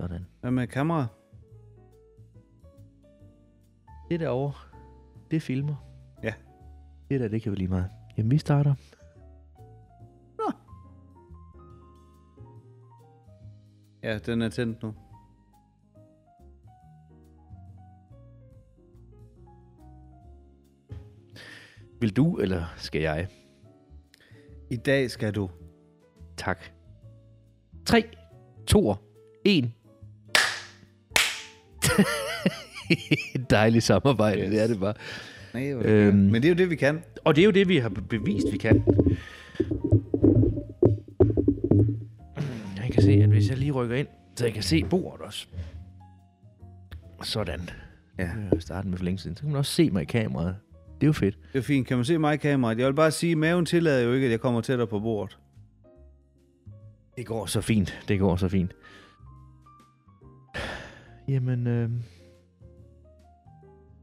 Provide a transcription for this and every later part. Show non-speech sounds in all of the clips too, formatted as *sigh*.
Sådan. Hvad med kamera? Det derovre, det filmer. Ja. Det der, det kan vi lige meget. Jamen, vi starter. Ja, den er tændt nu. Vil du, eller skal jeg? I dag skal du. Tak. 3, 2, 1. *laughs* Dejligt samarbejde, Yes. det er det bare. Nej, øhm. Øhm. Men det er jo det, vi kan. Og det er jo det, vi har bevist, vi kan. Jeg kan se, at hvis jeg lige rykker ind, så jeg kan se bordet også. Sådan. Ja. Jeg startede med for længe siden. Så kan man også se mig i kameraet. Det er jo fedt. Det er fint. Kan man se mig i kameraet? Jeg vil bare sige, at maven tillader jo ikke, at jeg kommer tættere på bordet. Det går så fint. Det går så fint. Jamen, øh...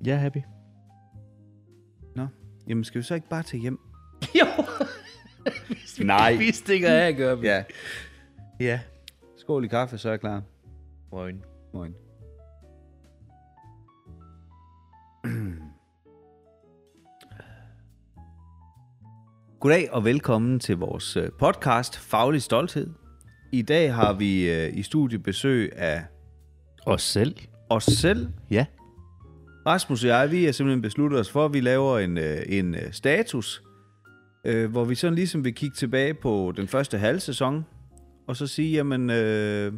jeg er happy. Jamen, skal vi så ikke bare tage hjem? *laughs* Jo! *laughs* Nej. Vi stikker af, gør vi. Ja. Ja. Skål i kaffe, så er jeg klar. Moin. Morgen. *clears throat* Goddag og velkommen til vores øh, podcast Faglig Stolthed. I dag har vi øh, i studiet besøg af Os selv. os selv. Ja. Rasmus og jeg, vi har simpelthen besluttet os for, at vi laver en, øh, en øh, status, øh, hvor vi sådan ligesom vil kigge tilbage på den første halv sæson, og så sige, jamen, øh,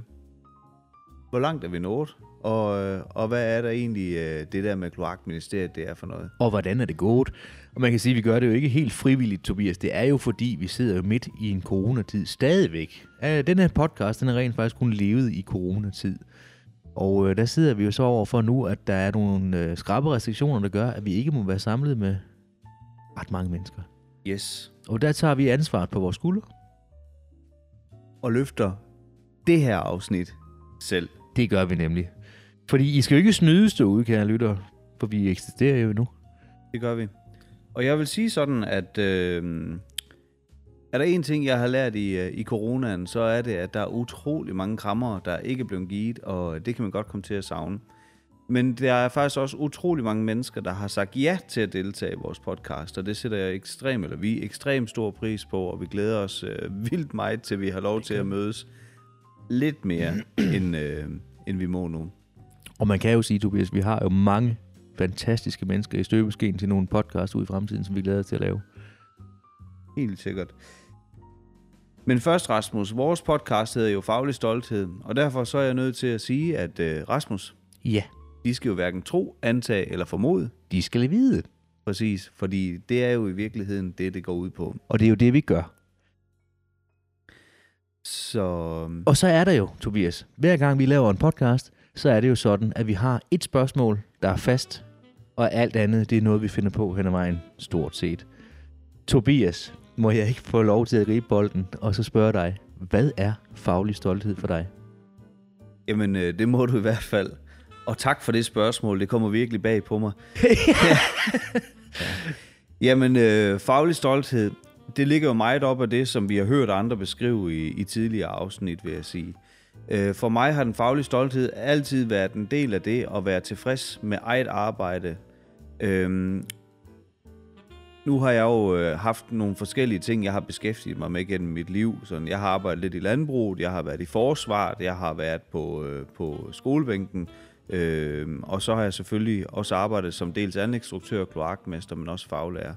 hvor langt er vi nået? Og, øh, og hvad er der egentlig øh, det der med kloakministeriet, det er for noget? Og hvordan er det gået? Og man kan sige, at vi gør det jo ikke helt frivilligt, Tobias. Det er jo fordi, vi sidder jo midt i en coronatid stadigvæk. Den her podcast, den er rent faktisk kun levet i coronatid. Og uh, der sidder vi jo så over for nu, at der er nogle uh, skrappe restriktioner, der gør, at vi ikke må være samlet med ret mange mennesker. Yes. Og der tager vi ansvaret på vores skuldre. Og løfter det her afsnit selv. Det gør vi nemlig. Fordi I skal jo ikke snydes derude, kære lytter, for vi eksisterer jo nu. Det gør vi. Og jeg vil sige sådan, at øh, er der en ting, jeg har lært i, øh, i coronaen, så er det, at der er utrolig mange krammer, der ikke er blevet givet, og det kan man godt komme til at savne. Men der er faktisk også utrolig mange mennesker, der har sagt ja til at deltage i vores podcast, og det sætter jeg ekstrem, eller vi ekstremt stor pris på, og vi glæder os øh, vildt meget til, at vi har lov til at mødes lidt mere, *clears throat* end, øh, end vi må nu. Og man kan jo sige, Tobias, vi har jo mange fantastiske mennesker i støbeskeen til nogle podcast ud i fremtiden, som vi glæder os til at lave. Helt sikkert. Men først, Rasmus, vores podcast hedder jo Faglig Stolthed, og derfor så er jeg nødt til at sige, at uh, Rasmus, Ja, de skal jo hverken tro, antage eller formode, de skal vide. præcis, fordi det er jo i virkeligheden det, det går ud på. Og det er jo det, vi gør. Så Og så er der jo, Tobias, hver gang vi laver en podcast, så er det jo sådan, at vi har et spørgsmål, der er fast, og alt andet, det er noget, vi finder på hen ad vejen, stort set. Tobias, må jeg ikke få lov til at gribe bolden, og så spørge dig, hvad er faglig stolthed for dig? jamen, øh, det må du i hvert fald. Og tak for det spørgsmål, det kommer virkelig bag på mig. *laughs* Jamen, øh, faglig stolthed, det ligger jo meget op af det, som vi har hørt andre beskrive i, i tidligere afsnit, vil jeg sige. Øh, for mig har den faglige stolthed altid været en del af det at være tilfreds med eget arbejde. Øhm, nu har jeg jo øh, haft nogle forskellige ting, jeg har beskæftiget mig med gennem mit liv. Sådan, jeg har arbejdet lidt i landbruget, jeg har været i forsvaret, jeg har været på, øh, på skolebænken, øh, og så har jeg selvfølgelig også arbejdet som dels anlægsstruktør, kloakmester, men også faglærer.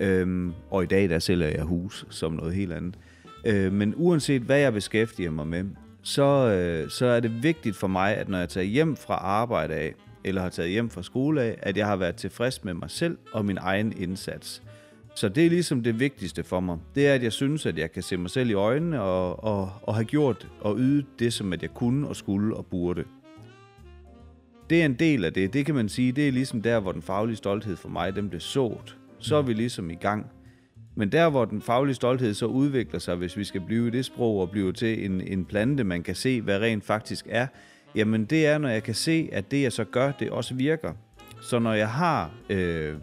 Øh, og i dag der sælger jeg hus som noget helt andet. Øh, men uanset hvad jeg beskæftiger mig med, så, øh, så er det vigtigt for mig, at når jeg tager hjem fra arbejde af, eller har taget hjem fra skole af, at jeg har været tilfreds med mig selv og min egen indsats. Så det er ligesom det vigtigste for mig. Det er, at jeg synes, at jeg kan se mig selv i øjnene og, og, og have gjort og ydet det, som at jeg kunne og skulle og burde. Det er en del af det. Det kan man sige, det er ligesom der, hvor den faglige stolthed for mig, den blev sået. Så er vi ligesom i gang. Men der, hvor den faglige stolthed så udvikler sig, hvis vi skal blive i det sprog og blive til en, en plante, man kan se, hvad rent faktisk er, jamen det er, når jeg kan se, at det, jeg så gør, det også virker. Så når jeg har øh,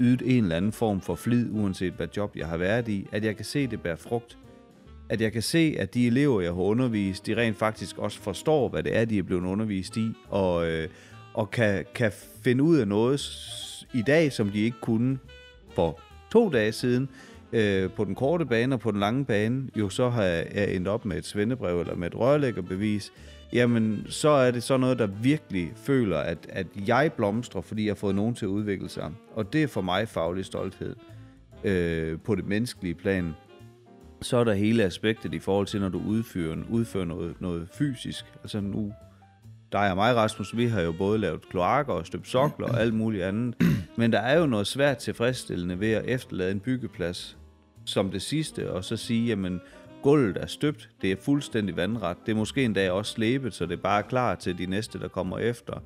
ydet en eller anden form for flid, uanset hvad job jeg har været i, at jeg kan se, det bærer frugt, at jeg kan se, at de elever, jeg har undervist, de rent faktisk også forstår, hvad det er, de er blevet undervist i, og, øh, og kan, kan finde ud af noget i dag, som de ikke kunne for to dage siden, øh, på den korte bane og på den lange bane, jo så har jeg endt op med et svendebrev eller med et rørlæggerbevis, jamen så er det så noget, der virkelig føler, at, at jeg blomstrer, fordi jeg har fået nogen til at udvikle sig. Og det er for mig faglig stolthed øh, på det menneskelige plan. Så er der hele aspektet i forhold til, når du udfører, udfører noget, noget fysisk. Altså nu, dig og mig, Rasmus, vi har jo både lavet kloakker og støbt sokler og alt muligt andet. Men der er jo noget svært tilfredsstillende ved at efterlade en byggeplads som det sidste, og så sige, jamen, gulvet er støbt, det er fuldstændig vandret, det er måske endda også slæbet, så det er bare klar til de næste, der kommer efter.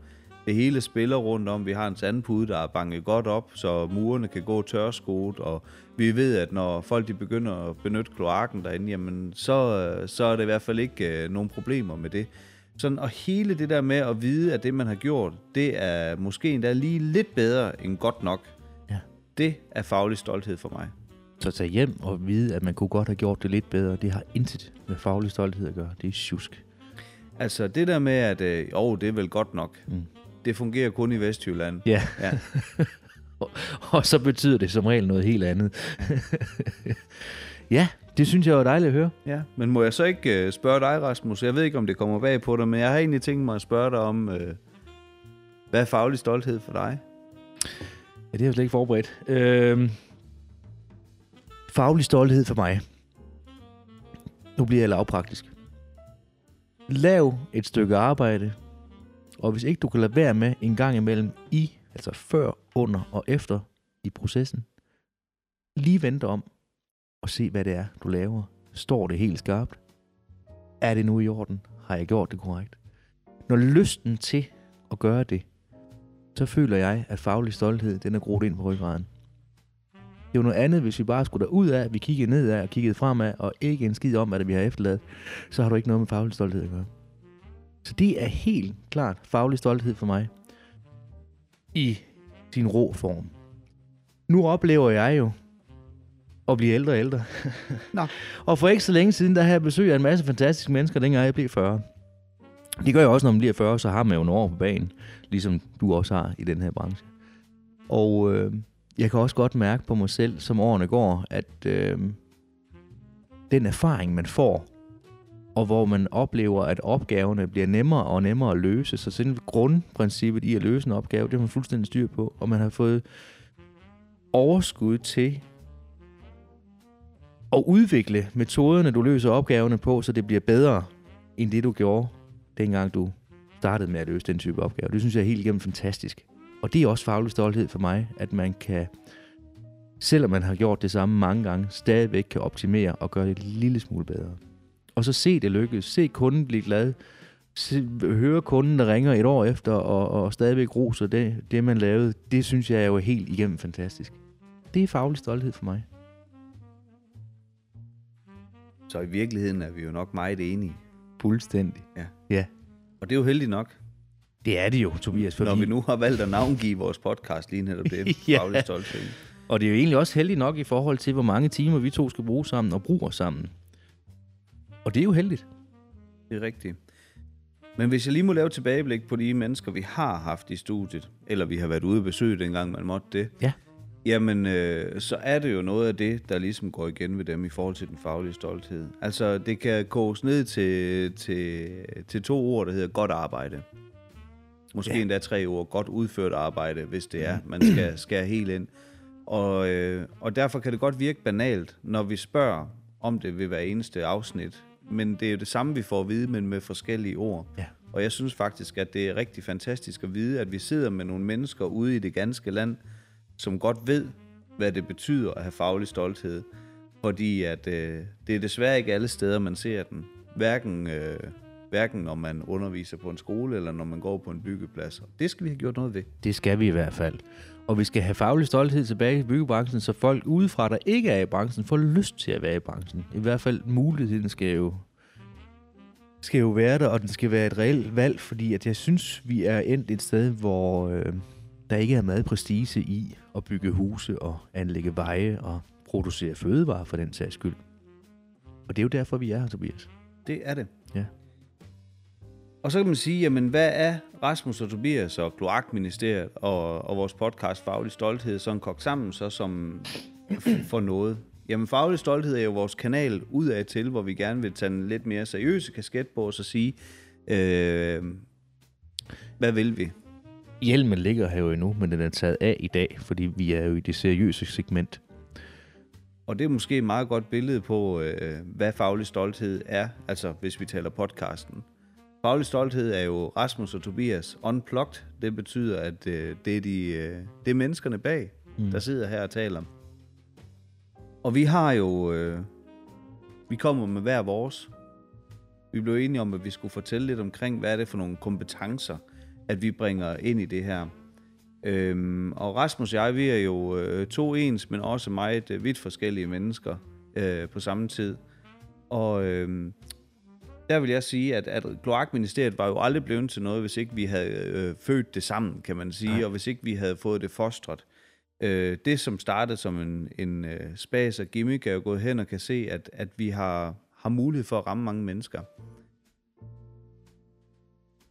Det hele spiller rundt om, vi har en sandpude, der er banket godt op, så murene kan gå tørskoet, og vi ved, at når folk de begynder at benytte kloakken derinde, jamen, så, så er det i hvert fald ikke øh, nogen problemer med det. Sådan, og hele det der med at vide, at det, man har gjort, det er måske endda lige lidt bedre end godt nok. Ja. Det er faglig stolthed for mig. Så tage hjem og vide, at man kunne godt have gjort det lidt bedre, det har intet med faglig stolthed at gøre. Det er tjusk. Altså det der med, at øh, oh, det er vel godt nok, Mm. det fungerer kun i Vestjylland. Ja, Ja. *laughs* og, og så betyder det som regel noget helt andet. *laughs* ja, det synes jeg var dejligt at høre. ja. Men må jeg så ikke øh, spørge dig, Rasmus? Jeg ved ikke, om det kommer bag på dig, men jeg har egentlig tænkt mig at spørge dig om, øh, hvad er faglig stolthed for dig? Ja, det er jeg slet ikke forberedt. Øhm, faglig stolthed for mig. Nu bliver jeg lavpraktisk. Lav et stykke arbejde, og hvis ikke du kan lade være med en gang imellem i, altså før, under og efter i processen, lige vente om og se, hvad det er, du laver. Står det helt skarpt? Er det nu i orden? Har jeg gjort det korrekt? Når lysten til at gøre det så føler jeg, at faglig stolthed, den er groet ind på ryggraden. Det er jo noget andet, hvis vi bare skulle derud af, vi kiggede nedad og kiggede fremad, og ikke en skid om, hvad det vi har efterladt, så har du ikke noget med faglig stolthed at gøre. Så det er helt klart faglig stolthed for mig. I sin rå form. Nu oplever jeg jo at blive ældre og ældre. Nå. *laughs* og for ikke så længe siden, der havde jeg besøg af en masse fantastiske mennesker, dengang jeg blev 40. Det gør jeg også, når man bliver 40, så har man jo nogle år på banen, ligesom du også har i den her branche. Og øh, jeg kan også godt mærke på mig selv, som årene går, at øh, den erfaring, man får, og hvor man oplever, at opgaverne bliver nemmere og nemmere at løse, så selve grundprincippet i at løse en opgave, det har man fuldstændig styr på, og man har fået overskud til at udvikle metoderne, du løser opgaverne på, så det bliver bedre, end det du gjorde, dengang du startede med at løse den type opgave. Det synes jeg er helt igennem fantastisk. Og det er også faglig stolthed for mig, at man kan, selvom man har gjort det samme mange gange, stadigvæk kan optimere og gøre det en lille smule bedre. Og så se det lykkes. Se kunden blive glad. Se, høre kunden, der ringer et år efter og, og stadigvæk roser det, det, man lavede. Det synes jeg er jo helt igennem fantastisk. Det er faglig stolthed for mig. Så i virkeligheden er vi jo nok meget enige. Fuldstændig. Og det er jo heldigt nok, Det er det jo, Tobias. Fordi... når vi nu har valgt at navngive vores podcast lige netop det. *laughs* Ja. Faglig stolthed. Og det er jo egentlig også heldigt nok i forhold til, hvor mange timer vi to skal bruge sammen og bruger sammen. Og det er jo heldigt. Det er rigtigt. Men hvis jeg lige må lave tilbageblik på de mennesker, vi har haft i studiet, eller vi har været ude og besøge dengang, man måtte det, Ja. jamen, øh, så er det jo noget af det, der ligesom går igen ved dem i forhold til den faglige stolthed. Altså, det kan koges ned til, til, til to ord, der hedder godt arbejde. Måske Ja. endda tre ord. Godt udført arbejde, hvis det er, man skal *clears throat* skære helt ind. Og, øh, og derfor kan det godt virke banalt, når vi spørger om det ved hver eneste afsnit. Men det er jo det samme, vi får at vide, men med forskellige ord. Ja. Og jeg synes faktisk, at det er rigtig fantastisk at vide, at vi sidder med nogle mennesker ude i det ganske land, som godt ved, hvad det betyder at have faglig stolthed. Fordi at øh, det er desværre ikke alle steder, man ser den. Hverken, øh, hverken når man underviser på en skole, eller når man går på en byggeplads. Og Det skal vi have gjort noget ved. Det skal vi i hvert fald. Og vi skal have faglig stolthed tilbage i byggebranchen, så folk udefra, der ikke er i branchen, får lyst til at være i branchen. I hvert fald muligheden skal jo, skal jo være der, og den skal være et reelt valg, fordi at jeg synes, vi er endt et sted, hvor øh, der ikke er meget prestige i at bygge huse og anlægge veje og producere fødevarer for den sags skyld. Og det er jo derfor, vi er her, Tobias. Det er det. Ja. Og så kan man sige, jamen hvad er Rasmus og Tobias og Kloakministeriet og, og vores podcast Faglig Stolthed sådan kogt sammen så som for noget? Jamen Faglig Stolthed er jo vores kanal ud af til, hvor vi gerne vil tage en lidt mere seriøse kasket på os og sige, øh, hvad vil vi? Hjelmen ligger her jo endnu, men den er taget af i dag, fordi vi er jo i det seriøse segment. Og det er måske et meget godt billede på, øh, hvad faglig stolthed er, altså hvis vi taler podcasten. Faglig stolthed er jo Rasmus og Tobias unplugged. Det betyder, at øh, det, er de, øh, det er menneskerne bag, mm. der sidder her og taler. Og vi har jo... Øh, vi kommer med hver vores. Vi blev enige om, at vi skulle fortælle lidt omkring, hvad er det for nogle kompetencer, at vi bringer ind i det her. Øhm, og Rasmus og jeg, vi er jo øh, to ens, men også meget øh, vidt forskellige mennesker øh, på samme tid. Og øh, der vil jeg sige, at, at Kloakministeriet var jo aldrig blevet til noget, hvis ikke vi havde øh, født det sammen, kan man sige, Nej. og hvis ikke vi havde fået det fostret. Øh, det, som startede som en, en øh, spas og gimmick, er jo gået hen og kan se, at, at vi har, har mulighed for at ramme mange mennesker.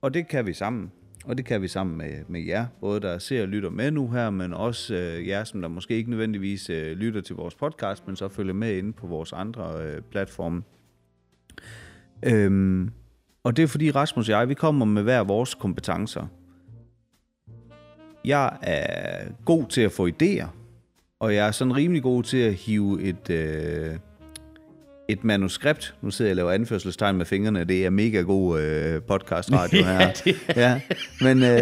Og det kan vi sammen. Og det kan vi sammen med, med jer, både der ser og lytter med nu her, men også øh, jer, som der måske ikke nødvendigvis øh, lytter til vores podcast, men så følger med inde på vores andre øh, platforme. Øhm, og det er fordi Rasmus og jeg, vi kommer med hver vores kompetencer. Jeg er god til at få idéer, og jeg er sådan rimelig god til at hive et, øh, et manuskript. Nu sidder jeg og laver anførselstegn med fingrene, det er mega god øh, podcast radio *laughs* her. ja, ja. Men øh,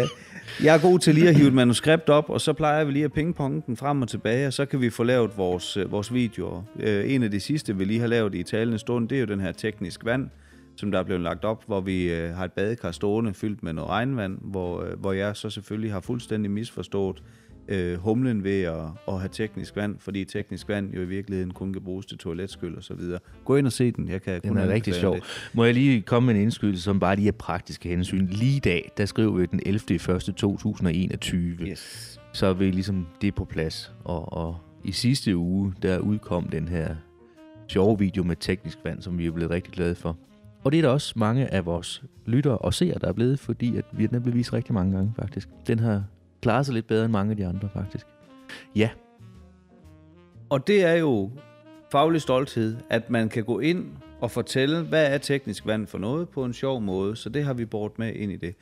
jeg er god til lige at hive et manuskript op, og så plejer vi lige at pingponge den frem og tilbage, og så kan vi få lavet vores, øh, vores videoer. Øh, en af de sidste, vi lige har lavet i talende stund, det er jo den her teknisk vand, som der er blevet lagt op, hvor vi øh, har et badekar stående fyldt med noget regnvand, hvor, øh, hvor jeg så selvfølgelig har fuldstændig misforstået øh, humlen ved at, at have teknisk vand, fordi teknisk vand jo i virkeligheden kun kan bruges til toiletskyld og så videre. Gå ind og se den. Jeg kan den er rigtig sjov. Det. Må jeg lige komme med en indskydelse, som bare lige er praktiske hensyn. Lige i dag, der skriver vi den 11. 1. 2021. Yes. Så er vi ligesom det på plads. Og, og i sidste uge, der udkom den her sjove video med teknisk vand, som vi er blevet rigtig glade for. Og det er der også mange af vores lyttere og seere, der er blevet, fordi at vi er blevet vist rigtig mange gange faktisk. Den har klaret sig lidt bedre end mange af de andre faktisk. Ja. Og det er jo faglig stolthed, at man kan gå ind og fortælle, hvad er teknisk vand for noget på en sjov måde, så det har vi bort med ind i det.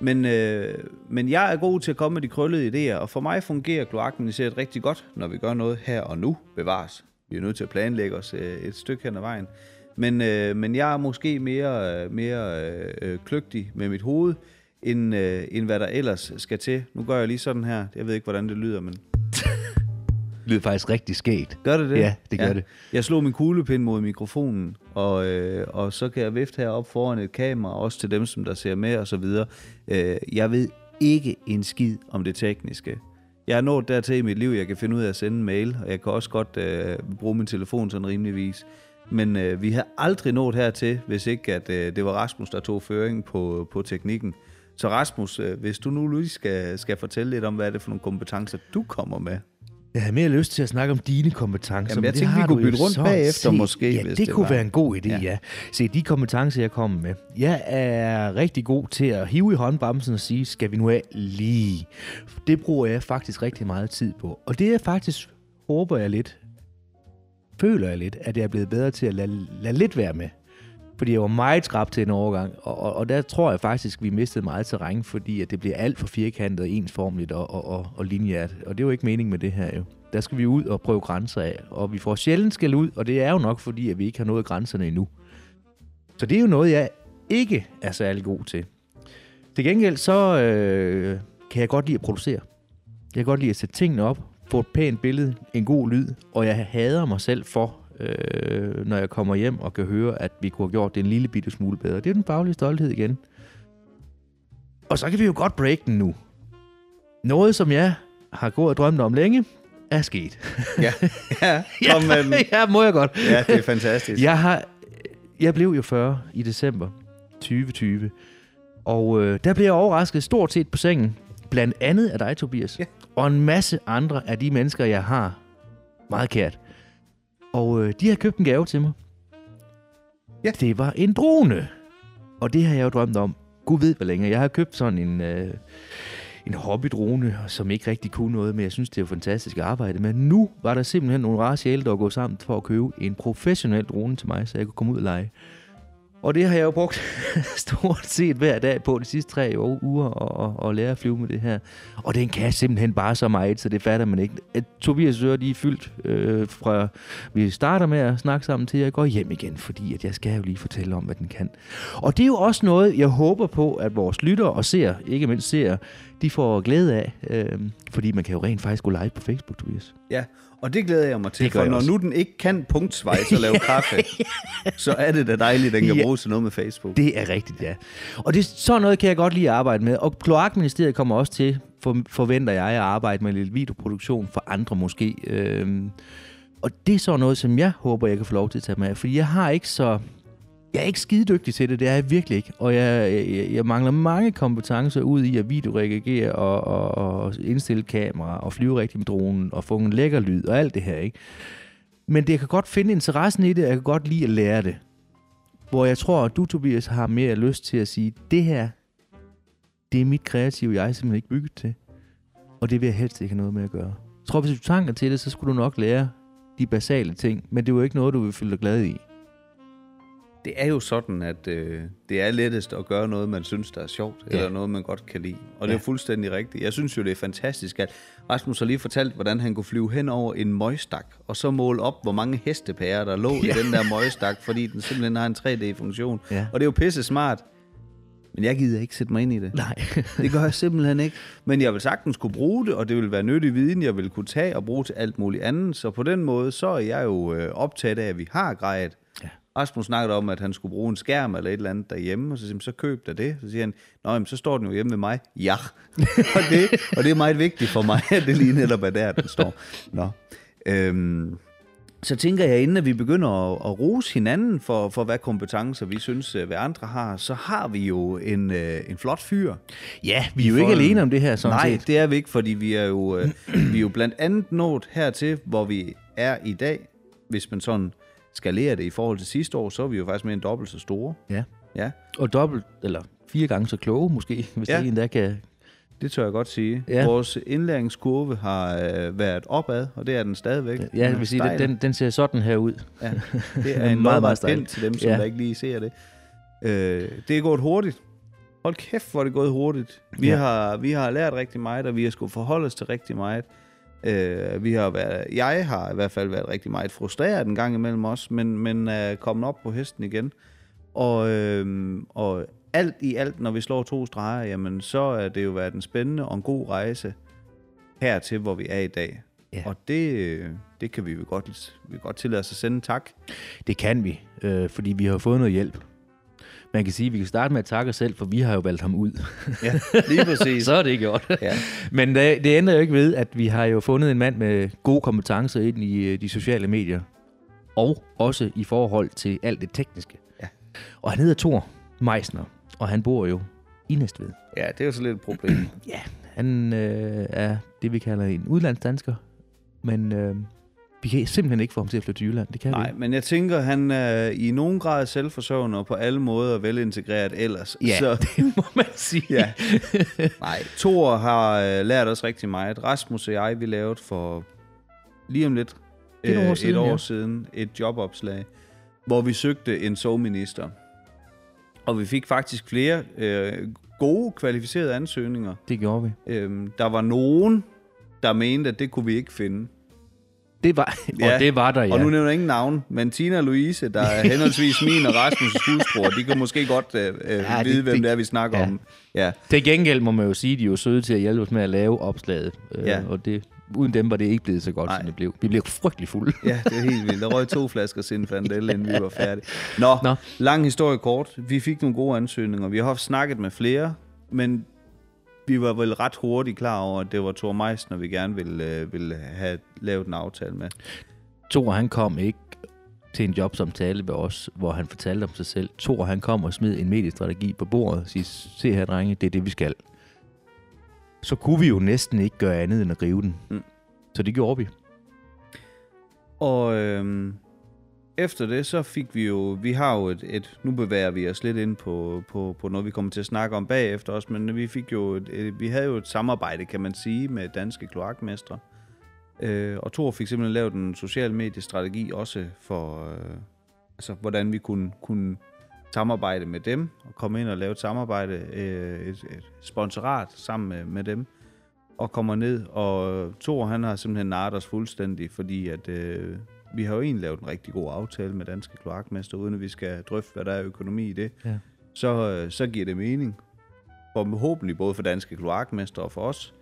Men, øh, men jeg er god til at komme med de krøllede idéer, og for mig fungerer kloakministeriet rigtig godt, når vi gør noget her og nu bevares. Vi er nødt til at planlægge os øh, et stykke hen ad vejen. Men, øh, men jeg er måske mere, mere øh, kløgtig med mit hoved, end, øh, end hvad der ellers skal til. Nu gør jeg lige sådan her. Jeg ved ikke, hvordan det lyder, men... det *laughs* lyder faktisk rigtig skægt. Gør det det? Ja, det gør ja. det. Jeg slog min kuglepind mod mikrofonen, og, øh, og så kan jeg vifte herop foran et kamera, også til dem, som der ser med og så videre. Øh, jeg ved ikke en skid om det tekniske. Jeg er nået dertil i mit liv, jeg kan finde ud af at sende en mail, og jeg kan også godt øh, bruge min telefon sådan rimeligvis. Men øh, vi har aldrig nået hertil, hvis ikke at øh, det var Rasmus, der tog føring på, på teknikken. Så Rasmus, øh, hvis du nu lige skal, skal fortælle lidt om, hvad er det for nogle kompetencer, du kommer med? Jeg har mere lyst til at snakke om dine kompetencer. Jamen, jeg tænkte, vi kunne bytte rundt bagefter se, måske. Ja, det, det kunne var. være en god idé, ja. ja. Se, de kompetencer, jeg kommer med. Jeg er rigtig god til at hive i håndbremsen og sige, skal vi nu af lige? Det bruger jeg faktisk rigtig meget tid på. Og det er faktisk, håber jeg lidt, føler jeg lidt, at jeg er blevet bedre til at lade, lade lidt være med. Fordi jeg var meget skrab til en overgang, og, og, og der tror jeg faktisk, vi mistede meget terræn, fordi at det bliver alt for firkantet og ensformligt og, og, og, og lineært. Og det er jo ikke meningen med det her jo. Der skal vi ud og prøve grænser af, og vi får sjældent skal ud, og det er jo nok fordi, at vi ikke har nået grænserne endnu. Så det er jo noget, jeg ikke er særlig god til. Til gengæld så øh, kan jeg godt lide at producere. Jeg kan godt lide at sætte tingene op, få et pænt billede, en god lyd, og jeg hader mig selv for, øh, når jeg kommer hjem og kan høre, at vi kunne have gjort det en lille bitte smule bedre. Det er den faglige stolthed igen. Og så kan vi jo godt break den nu. Noget, som jeg har gået og drømt om længe, er sket. ja, ja, kom med den. ja, må jeg godt. Ja, det er fantastisk. Jeg, har, jeg blev jo 40 i december 2020, og øh, der blev jeg overrasket stort set på sengen, blandt andet af dig, Tobias. Ja og en masse andre af de mennesker, jeg har meget kært. Og øh, de har købt en gave til mig. Ja. Det var en drone. Og det har jeg jo drømt om. Gud ved, hvor længe. Jeg har købt sådan en, øh, en hobbydrone, som ikke rigtig kunne noget, men jeg synes, det er fantastisk at arbejde med. Nu var der simpelthen nogle rare sjæle, der var gået sammen for at købe en professionel drone til mig, så jeg kunne komme ud og lege. Og det har jeg jo brugt *laughs* stort set hver dag på de sidste tre uger og, og, og lære at flyve med det her. Og den kan simpelthen bare så meget, så det fatter man ikke. At Tobias Øre, de er fyldt øh, fra, vi starter med at snakke sammen til, jeg går hjem igen, fordi at jeg skal jo lige fortælle om, hvad den kan. Og det er jo også noget, jeg håber på, at vores lyttere og ser, ikke mindst ser, de får glæde af, øh, fordi man kan jo rent faktisk gå live på Facebook, Tobias. Ja, og det glæder jeg mig til, Det for når også. nu den ikke kan punktsvejs og lave *laughs* kaffe, så er det da dejligt, at den kan Ja. bruges til noget med Facebook. Det er rigtigt, ja. Og det, sådan noget kan jeg godt lide at arbejde med. Og Kloakministeriet kommer også til, for, forventer jeg, at arbejde med lidt videoproduktion for andre måske. Øhm, og det er så noget, som jeg håber, jeg kan få lov til at tage med. Fordi jeg har ikke så... Jeg er ikke skidedygtig til det, det er jeg virkelig ikke. Og jeg, jeg, jeg mangler mange kompetencer ud i at videoreagere og, og, og indstille kamera og flyve rigtigt med dronen og få en lækker lyd og alt det her, ikke? Men det, jeg kan godt finde interessen i det, og jeg kan godt lide at lære det hvor jeg tror, at du, Tobias, har mere lyst til at sige, det her, det er mit kreative, jeg er simpelthen ikke bygget til. Og det vil jeg helst ikke have noget med at gøre. Jeg tror, hvis du tanker til det, så skulle du nok lære de basale ting, men det er jo ikke noget, du vil føle dig glad i. Det er jo sådan, at øh, det er lettest at gøre noget, man synes, der er sjovt, Ja. eller noget, man godt kan lide. Og det Ja. er fuldstændig rigtigt. Jeg synes jo, det er fantastisk, at Rasmus har lige fortalt, hvordan han kunne flyve hen over en møgstak, og så måle op, hvor mange hestepærer, der lå. *laughs* Ja. i den der møgstak, fordi den simpelthen har en 3D-funktion. Ja. Og det er jo pisse smart. Men jeg gider ikke sætte mig ind i det. Nej. *laughs* Det gør jeg simpelthen ikke. Men jeg vil sagtens kunne bruge det, og det vil være nyttig viden, jeg vil kunne tage og bruge til alt muligt andet. Så på den måde, så er jeg jo øh, optaget af, at vi har grejet. Rasmus snakkede om, at han skulle bruge en skærm eller et eller andet derhjemme, og så siger han, så køb dig det. Så siger han, Nå, jamen, så står den jo hjemme ved mig. Ja. *laughs* og, det, og det er meget vigtigt for mig, at det lige netop er der, den står. Nå. Øhm, så tænker jeg, inden at vi begynder at, at rose hinanden for, for, hvad kompetencer vi synes, øh, hvad andre har, så har vi jo en, øh, en flot fyr. Ja, vi er jo ikke Folden. alene om det her, sådan Nej, set. det er vi ikke, fordi vi er jo, øh, vi er jo blandt andet nået hertil, hvor vi er i dag. Hvis man sådan skalerer det i forhold til sidste år, så er vi jo faktisk mere end dobbelt så store. Ja. Ja, Og dobbelt, eller fire gange så kloge måske, *laughs* hvis Ja. en der kan... det tør jeg godt sige. Ja. Vores indlæringskurve har øh, været opad, og det er den stadigvæk. Ja, jeg vil sige, den, den ser sådan her ud. Ja, *laughs* det er Meget, en meget meget, pind til dem, som Ja. der ikke lige ser det. Øh, det er gået hurtigt. Hold kæft, hvor er det gået hurtigt. Vi, ja. har, vi har lært rigtig meget, og vi har skulle forholde os til rigtig meget. Øh, vi har været, jeg har i hvert fald været rigtig meget frustreret en gang imellem os, men, men er kommet op på hesten igen. Og, øh, og alt i alt, når vi slår to streger, jamen, så er det jo været en spændende og en god rejse hertil, hvor vi er i dag. Ja. Og det, øh, det kan vi jo godt, vi kan godt tillade os at sende en tak. Det kan vi, øh, fordi vi har fået noget hjælp. Man kan sige, at vi kan starte med at takke os selv, for vi har jo valgt ham ud. Ja, lige præcis. *laughs* Så er det gjort. Ja. Men det, det ændrer jo ikke ved, at vi har jo fundet en mand med gode kompetencer ind i øh, de sociale medier. Og også i forhold til alt det tekniske. Ja. Og han hedder Thor Meisner, og han bor jo i Næstved. ja, det er jo så lidt et problem. *clears throat* Ja, han øh, er det, vi kalder en udlandsdansker. Men øh, vi kan simpelthen ikke få ham til at flytte til Jylland. Det kan vi Nej, ikke. men jeg tænker, han er i nogen grad selvforsørgende og på alle måder velintegreret ellers. Ja, Så, *laughs* det må man sige. ja. *laughs* Nej, Thor har øh, lært os rigtig meget. Rasmus og jeg, vi lavede for lige om lidt Et år øh, siden, et år ja. siden et jobopslag, hvor vi søgte en sovminister. Og vi fik faktisk flere øh, gode, kvalificerede ansøgninger. Det gjorde vi. Øhm, der var nogen, der mente, at det kunne vi ikke finde. Det var, *laughs* Ja, og det var der, ja. Og nu nævner jeg ingen navn, men Tina og Louise, der er *laughs* henholdsvis min og Rasmus' skudsbror, de kan måske godt øh, øh, Ja, ja, det- vide, hvem det- det er, vi snakker ja. om. Ja, Til gengæld må man jo sige, at de er jo søde til at hjælpe os med at lave opslaget. Øh, Ja. Og det, uden dem var det ikke blevet så godt, Nej. som det blev. Vi blev frygtelig fulde. *laughs* ja, det er helt vildt. Der røg to flasker Sinfandel, inden vi var færdige. Nå. Nå, lang historie kort. Vi fik nogle gode ansøgninger. Vi har haft snakket med flere, men vi var vel ret hurtigt klar over, at det var Thor Meisner, vi gerne ville, øh, ville have lavet en aftale med. Thor, han kom ikke til en jobsamtale ved os, hvor han fortalte om sig selv. Thor, han kom og smed en mediestrategi på bordet og sige, se her drenge, det er det, vi skal. Så kunne vi jo næsten ikke gøre andet end at gribe den. Mm. Så det gjorde vi. Og øhm, efter det, så fik vi jo, vi har jo et, et nu bevæger vi os lidt ind på, på, på noget, vi kommer til at snakke om bagefter også, men vi fik jo, et, et, vi havde jo et samarbejde, kan man sige, med danske kloakmestre. Øh, og Thor fik simpelthen lavet en social mediestrategi også for, øh, altså, hvordan vi kunne, kunne samarbejde med dem, og komme ind og lave et samarbejde, øh, et, et sponsorat sammen med, med dem, og kommer ned, og Thor han har simpelthen narret os fuldstændig, fordi at øh, vi har jo egentlig lavet en rigtig god aftale med danske kloakmester, uden at vi skal drøfte, hvad der er økonomi i det. Ja. Så, øh, så giver det mening. Forhåbentlig både for danske kloakmester og for os.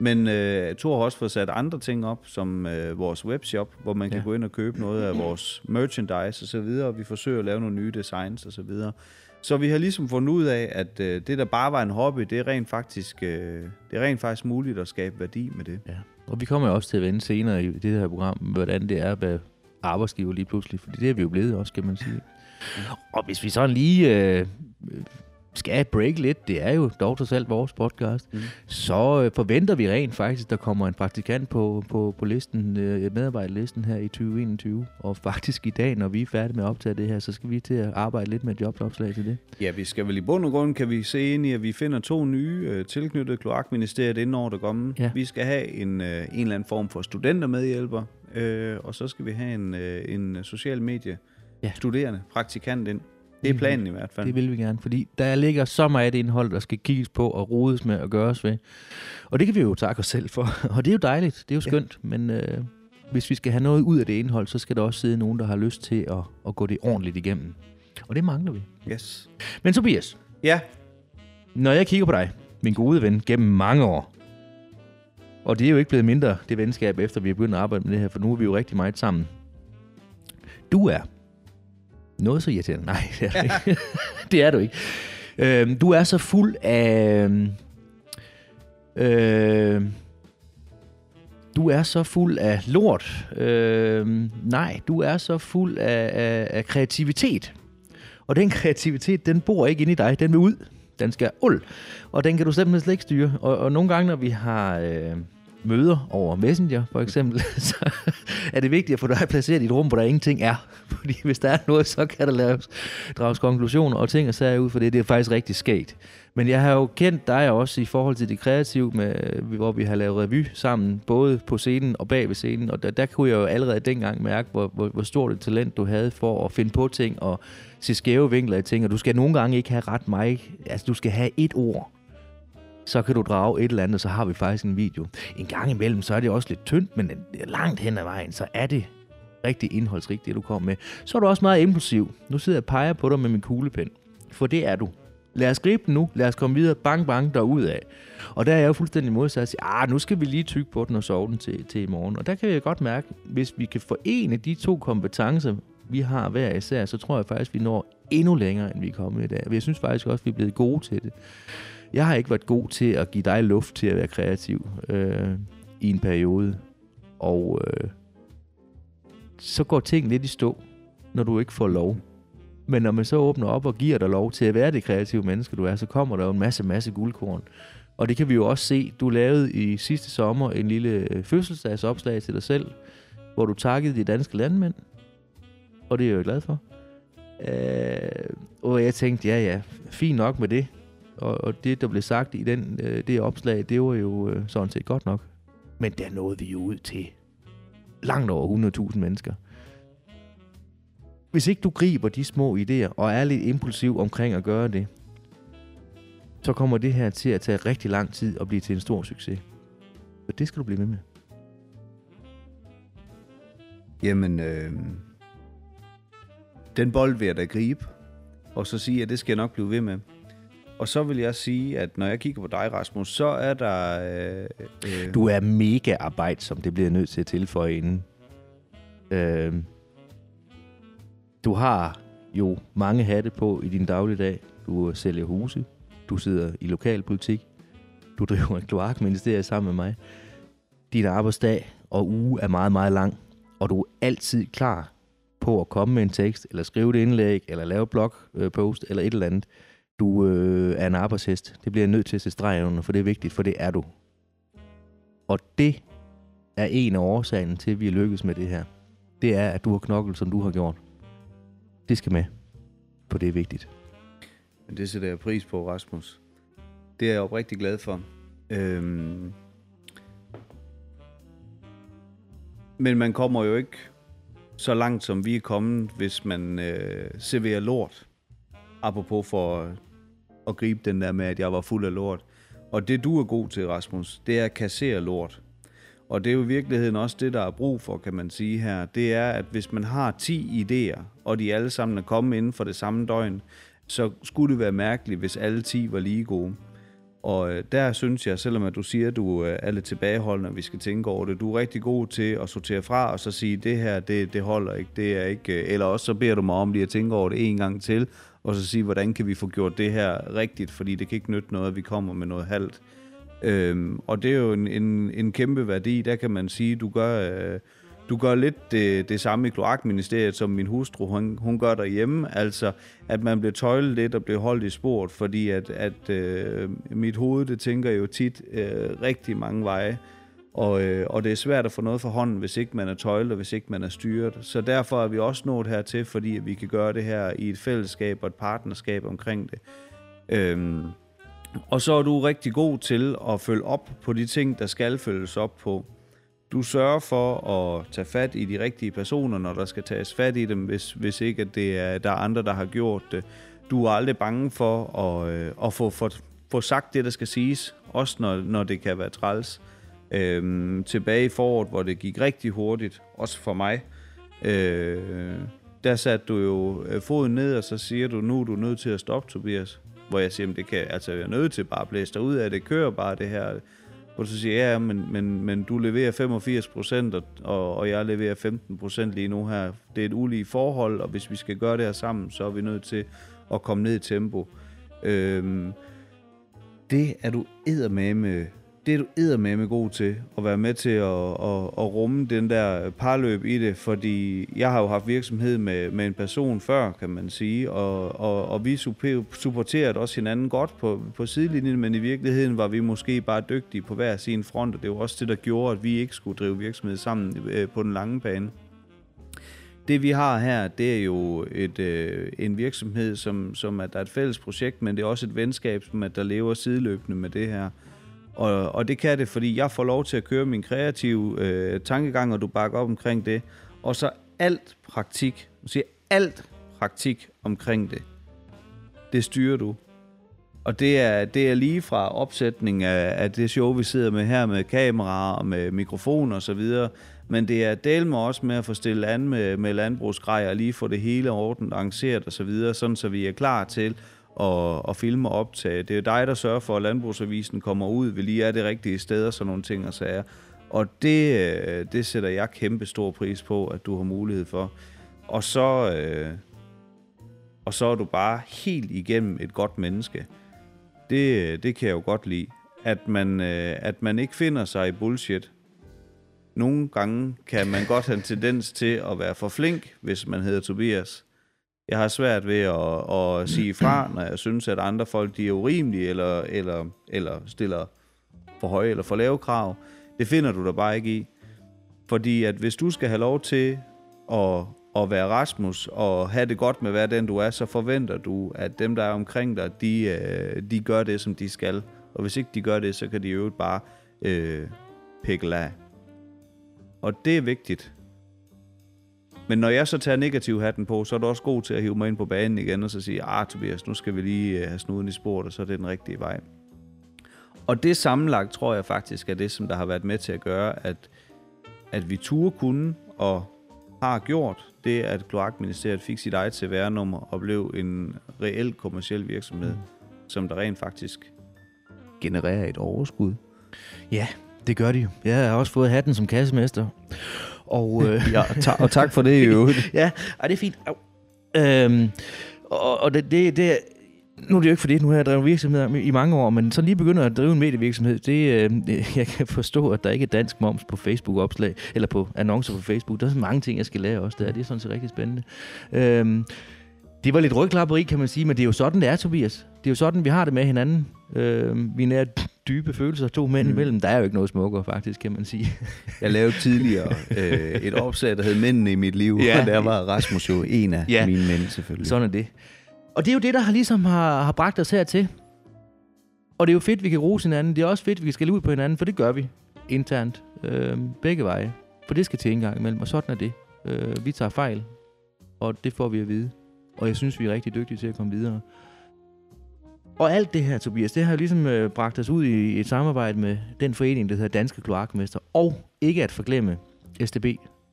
Men øh, Thor har også fået sat andre ting op, som øh, vores webshop, hvor man kan Ja. gå ind og købe noget af vores merchandise og så videre, og vi forsøger at lave nogle nye designs og så videre. Så vi har ligesom fundet ud af, at øh, det, der bare var en hobby, det er rent faktisk, øh, det er rent faktisk muligt at skabe værdi med det. Ja. Og vi kommer jo også til at vende senere i det her program, hvordan det er at være arbejdsgiver lige pludselig, fordi det er vi jo blevet også, kan man sige. Og hvis vi sådan lige øh, skal break lidt, det er jo dog trods alt vores podcast, Mm. så øh, forventer vi rent faktisk, der kommer en praktikant på, på, på listen, øh, medarbejderlisten her i 2021. Og faktisk i dag, når vi er færdige med at optage det her, så skal vi til at arbejde lidt med jobopslag til det. Ja, vi skal vel i bund og grund, kan vi se ind i, at vi finder to nye øh, tilknyttede kloakministeriet inden over der kommer. Ja. Vi skal have en, øh, en eller anden form for studentermedhjælper, øh, og så skal vi have en, øh, en social medie Ja. studerende, praktikant ind. Det er planen i hvert fald. Det vil vi gerne, fordi der ligger så meget indhold, der skal kigges på og rodes med og gøres ved. Og det kan vi jo takke os selv for. *laughs* Og det er jo dejligt, det er jo Ja. skønt, men øh, hvis vi skal have noget ud af det indhold, så skal der også sidde nogen, der har lyst til at, at gå det ordentligt igennem. Og det mangler vi. Yes. Men Tobias, Ja, når jeg kigger på dig, min gode ven, gennem mange år, og det er jo ikke blevet mindre, det venskab, efter vi er begyndt at arbejde med det her, for nu er vi jo rigtig meget sammen. Du er noget så irriterende. Nej, det er, du ikke. *laughs* det er du ikke. Øhm, du er så fuld af... Øh, du er så fuld af lort. Øh, nej, du er så fuld af, af, af kreativitet. Og den kreativitet, den bor ikke inde i dig. Den vil ud. Den skal uld. Og den kan du simpelthen slet ikke styre. Og, og nogle gange, når vi har øh, møder over Messenger, for eksempel, *laughs* så er det vigtigt at få dig placeret i et rum, hvor der ingenting er. *laughs* Fordi hvis der er noget, så kan der laves, drages konklusioner og ting og sager ud for det. Det er faktisk rigtig sket. Men jeg har jo kendt dig også i forhold til det kreative, med, hvor vi har lavet revy sammen, både på scenen og bag ved scenen. Og der, der kunne jeg jo allerede dengang mærke, hvor, hvor, hvor stort et talent du havde for at finde på ting og se skæve vinkler i ting. Og du skal nogle gange ikke have ret meget. Altså, du skal have et ord. Så kan du drage et eller andet, så har vi faktisk en video. En gang imellem, så er det også lidt tyndt, men langt hen ad vejen, så er det rigtig indholdsrigt, det du kommer med. Så er du også meget impulsiv. Nu sidder jeg og peger på dig med min kuglepen. For det er du. Lad os gribe den nu. Lad os komme videre. Bang, bang, derud af. Og der er jeg jo fuldstændig modsat sige, ah, nu skal vi lige tykke på den og sove den til, til i morgen. Og der kan jeg godt mærke, hvis vi kan forene de to kompetencer, vi har hver især, så tror jeg faktisk, vi når endnu længere, end vi er kommet i dag. Og jeg synes faktisk også, vi er blevet gode til det. Jeg har ikke været god til at give dig luft til at være kreativ øh, i en periode. Og øh, så går ting lidt i stå, når du ikke får lov. Men når man så åbner op og giver dig lov til at være det kreative menneske, du er, så kommer der jo en masse, masse guldkorn. Og det kan vi jo også se. Du lavede i sidste sommer en lille øh, fødselsdagsopslag til dig selv, hvor du takkede de danske landmænd. Og det er jeg jo glad for. Øh, og jeg tænkte, ja ja, fint nok med det. Og, og det, der blev sagt i den, øh, det opslag, det var jo øh, sådan set godt nok. Men der nåede vi jo ud til langt over 100.000 mennesker. Hvis ikke du griber de små idéer og er lidt impulsiv omkring at gøre det, så kommer det her til at tage rigtig lang tid og blive til en stor succes. Og det skal du blive ved med. Jamen, øh, den bold vil jeg da gribe, og så sige, at det skal jeg nok blive ved med. Og så vil jeg sige, at når jeg kigger på dig, Rasmus, så er der... Øh, øh, Du er mega arbejdsom, det bliver jeg nødt til at tilføje inden. Øh, du har jo mange hatte på i din dagligdag. Du sælger huse, du sidder i lokalpolitik, du driver et kloakministerie sammen med mig. Din arbejdsdag og uge er meget, meget lang, og du er altid klar på at komme med en tekst, eller skrive et indlæg, eller lave blogpost, øh, eller et eller andet. Du øh, er en arbejdshest. Det bliver jeg nødt til at se streg under, for det er vigtigt, for det er du. Og det er en af årsagen til, at vi er lykkes med det her. det er, at du har knoklet, som du har gjort. Det skal med, for det er vigtigt. Men det sætter jeg pris på, Rasmus. Det er jeg oprigtig glad for. Øhm, men man kommer jo ikke så langt, som vi er kommet, hvis man øh, serverer lort. Apropos for at, at gribe den der med, at jeg var fuld af lort. Og det du er god til, Rasmus, det er at kassere lort. Og det er jo i virkeligheden også det, der er brug for, kan man sige her. Det er, at hvis man har 10 idéer, og de alle sammen er kommet inden for det samme døgn, så skulle det være mærkeligt, hvis alle 10 var lige gode. Og øh, der synes jeg, selvom at du siger, at du øh, er lidt tilbageholdende, og vi skal tænke over det, du er rigtig god til at sortere fra, og så sige, det her, det, det holder ikke, det er ikke, øh, eller også så beder du mig om lige at tænke over det en gang til, og så sige, hvordan kan vi få gjort det her rigtigt, fordi det kan ikke nytte noget, at vi kommer med noget halvt. Øhm, og det er jo en, en, en kæmpe værdi, der kan man sige, du gør... Øh, du gør lidt det, det samme i kloakministeriet, som min hustru, hun, hun gør derhjemme. Altså, at man bliver tøjlet lidt og bliver holdt i sport, fordi at, at øh, mit hoved, det tænker jo tit øh, rigtig mange veje. Og, øh, og det er svært at få noget for hånden, hvis ikke man er tøjlet, og hvis ikke man er styret. Så derfor er vi også nået hertil, fordi vi kan gøre det her i et fællesskab og et partnerskab omkring det. Øhm, og så er du rigtig god til at følge op på de ting, der skal følges op på. Du sørger for at tage fat i de rigtige personer, når der skal tages fat i dem, hvis, hvis ikke at det er, der er andre, der har gjort det. Du er aldrig bange for at, øh, at få, få, få sagt det, der skal siges, også når, når det kan være træls. Øhm, tilbage i foråret, hvor det gik rigtig hurtigt, også for mig, øh, der satte du jo øh, foden ned, og så siger du, nu er du nødt til at stoppe, Tobias. Hvor jeg siger, det kan, altså jeg er nødt til bare at blæse dig ud af det, kører bare det her hvor du siger, ja, men, men, men du leverer 85 procent, og, og jeg leverer 15 procent lige nu her. Det er et ulige forhold, og hvis vi skal gøre det her sammen, så er vi nødt til at komme ned i tempo. Øhm, det er du eddermame med det er du eddermame god til, at være med til at, at, at rumme den der parløb i det, fordi jeg har jo haft virksomhed med, med en person før, kan man sige, og, og, og vi supporterede også hinanden godt på, på sidelinjen, men i virkeligheden var vi måske bare dygtige på hver sin front, og det var også det, der gjorde, at vi ikke skulle drive virksomhed sammen øh, på den lange bane. Det vi har her, det er jo et, øh, en virksomhed, som, som er, der er et fælles projekt, men det er også et venskab, som at der lever sideløbende med det her. Og, og det kan det, fordi jeg får lov til at køre min kreative øh, tankegang, og du bakker op omkring det. Og så alt praktik, siger alt praktik omkring det, det styrer du. Og det er, det er lige fra opsætning af, af det show, vi sidder med her med kameraer og med mikrofon og så videre. Men det er del med også med at få stillet an med, med landbrugsgrejer og lige få det hele ordentligt arrangeret og så videre, sådan så vi er klar til og, og filme og optage. Det er dig, der sørger for, at Landbrugsavisen kommer ud, vi lige er det rigtige sted og sådan nogle ting og sager. Og det, øh, det sætter jeg kæmpe stor pris på, at du har mulighed for. Og så, øh, og så er du bare helt igennem et godt menneske. Det, øh, det kan jeg jo godt lide. At man, øh, at man ikke finder sig i bullshit. Nogle gange kan man godt have en tendens til at være for flink, hvis man hedder Tobias. Jeg har svært ved at, at sige fra, når jeg synes, at andre folk de er urimelige, eller, eller, eller stiller for høje eller for lave krav. Det finder du dig bare ikke i. Fordi at hvis du skal have lov til at, at være Rasmus og have det godt med hvad den du er, så forventer du, at dem, der er omkring dig, de, øh, de gør det, som de skal. Og hvis ikke de gør det, så kan de jo bare øh, pikke af. Og det er vigtigt. Men når jeg så tager negativ hatten på, så er du også god til at hive mig ind på banen igen og så sige, ah Tobias, nu skal vi lige øh, have snuden i sporet, og så er det den rigtige vej. Og det sammenlagt tror jeg faktisk er det, som der har været med til at gøre, at, at vi turde kunne og har gjort det, at Kloakministeriet fik sit eget CVR-nummer og blev en reel kommersiel virksomhed, mm. som der rent faktisk genererer et overskud. Ja, det gør de jo. Jeg har også fået hatten som kassemester. Og, øh, *laughs* ja, ta- og tak for det i *laughs* øvrigt. ja, ej, det er fint. Øhm, og, og det, det, det, nu er det jo ikke fordi, nu har jeg drevet virksomhed i mange år, men så lige begynder at drive en medievirksomhed, det, øh, *laughs* jeg kan forstå, at der ikke er dansk moms på Facebook-opslag, eller på annoncer på Facebook. Der er så mange ting, jeg skal lære også der. Det er sådan set rigtig spændende. Øhm, det var lidt rygklapperi, kan man sige, men det er jo sådan, det er, Tobias. Det er jo sådan, vi har det med hinanden. Øhm, vi er dybe følelser to mænd Mm. imellem. Der er jo ikke noget smukkere, faktisk, kan man sige. *laughs* Jeg lavede tidligere øh, et opslag, der hed Mændene i mit liv, Ja. og der var Rasmus jo en af Ja. mine mænd, selvfølgelig. Sådan er det. Og det er jo det, der har ligesom har, har bragt os hertil. Og det er jo fedt, vi kan rose hinanden. Det er også fedt, vi kan skælde ud på hinanden, for det gør vi internt. Øh, begge veje. For det skal til en gang imellem, og sådan er det. Øh, vi tager fejl, og det får vi at vide. Og jeg synes, vi er rigtig dygtige til at komme videre. Og alt det her, Tobias, det har ligesom øh, bragt os ud i et samarbejde med den forening, der hedder Danske Kloakmester. Og ikke at forglemme SDB,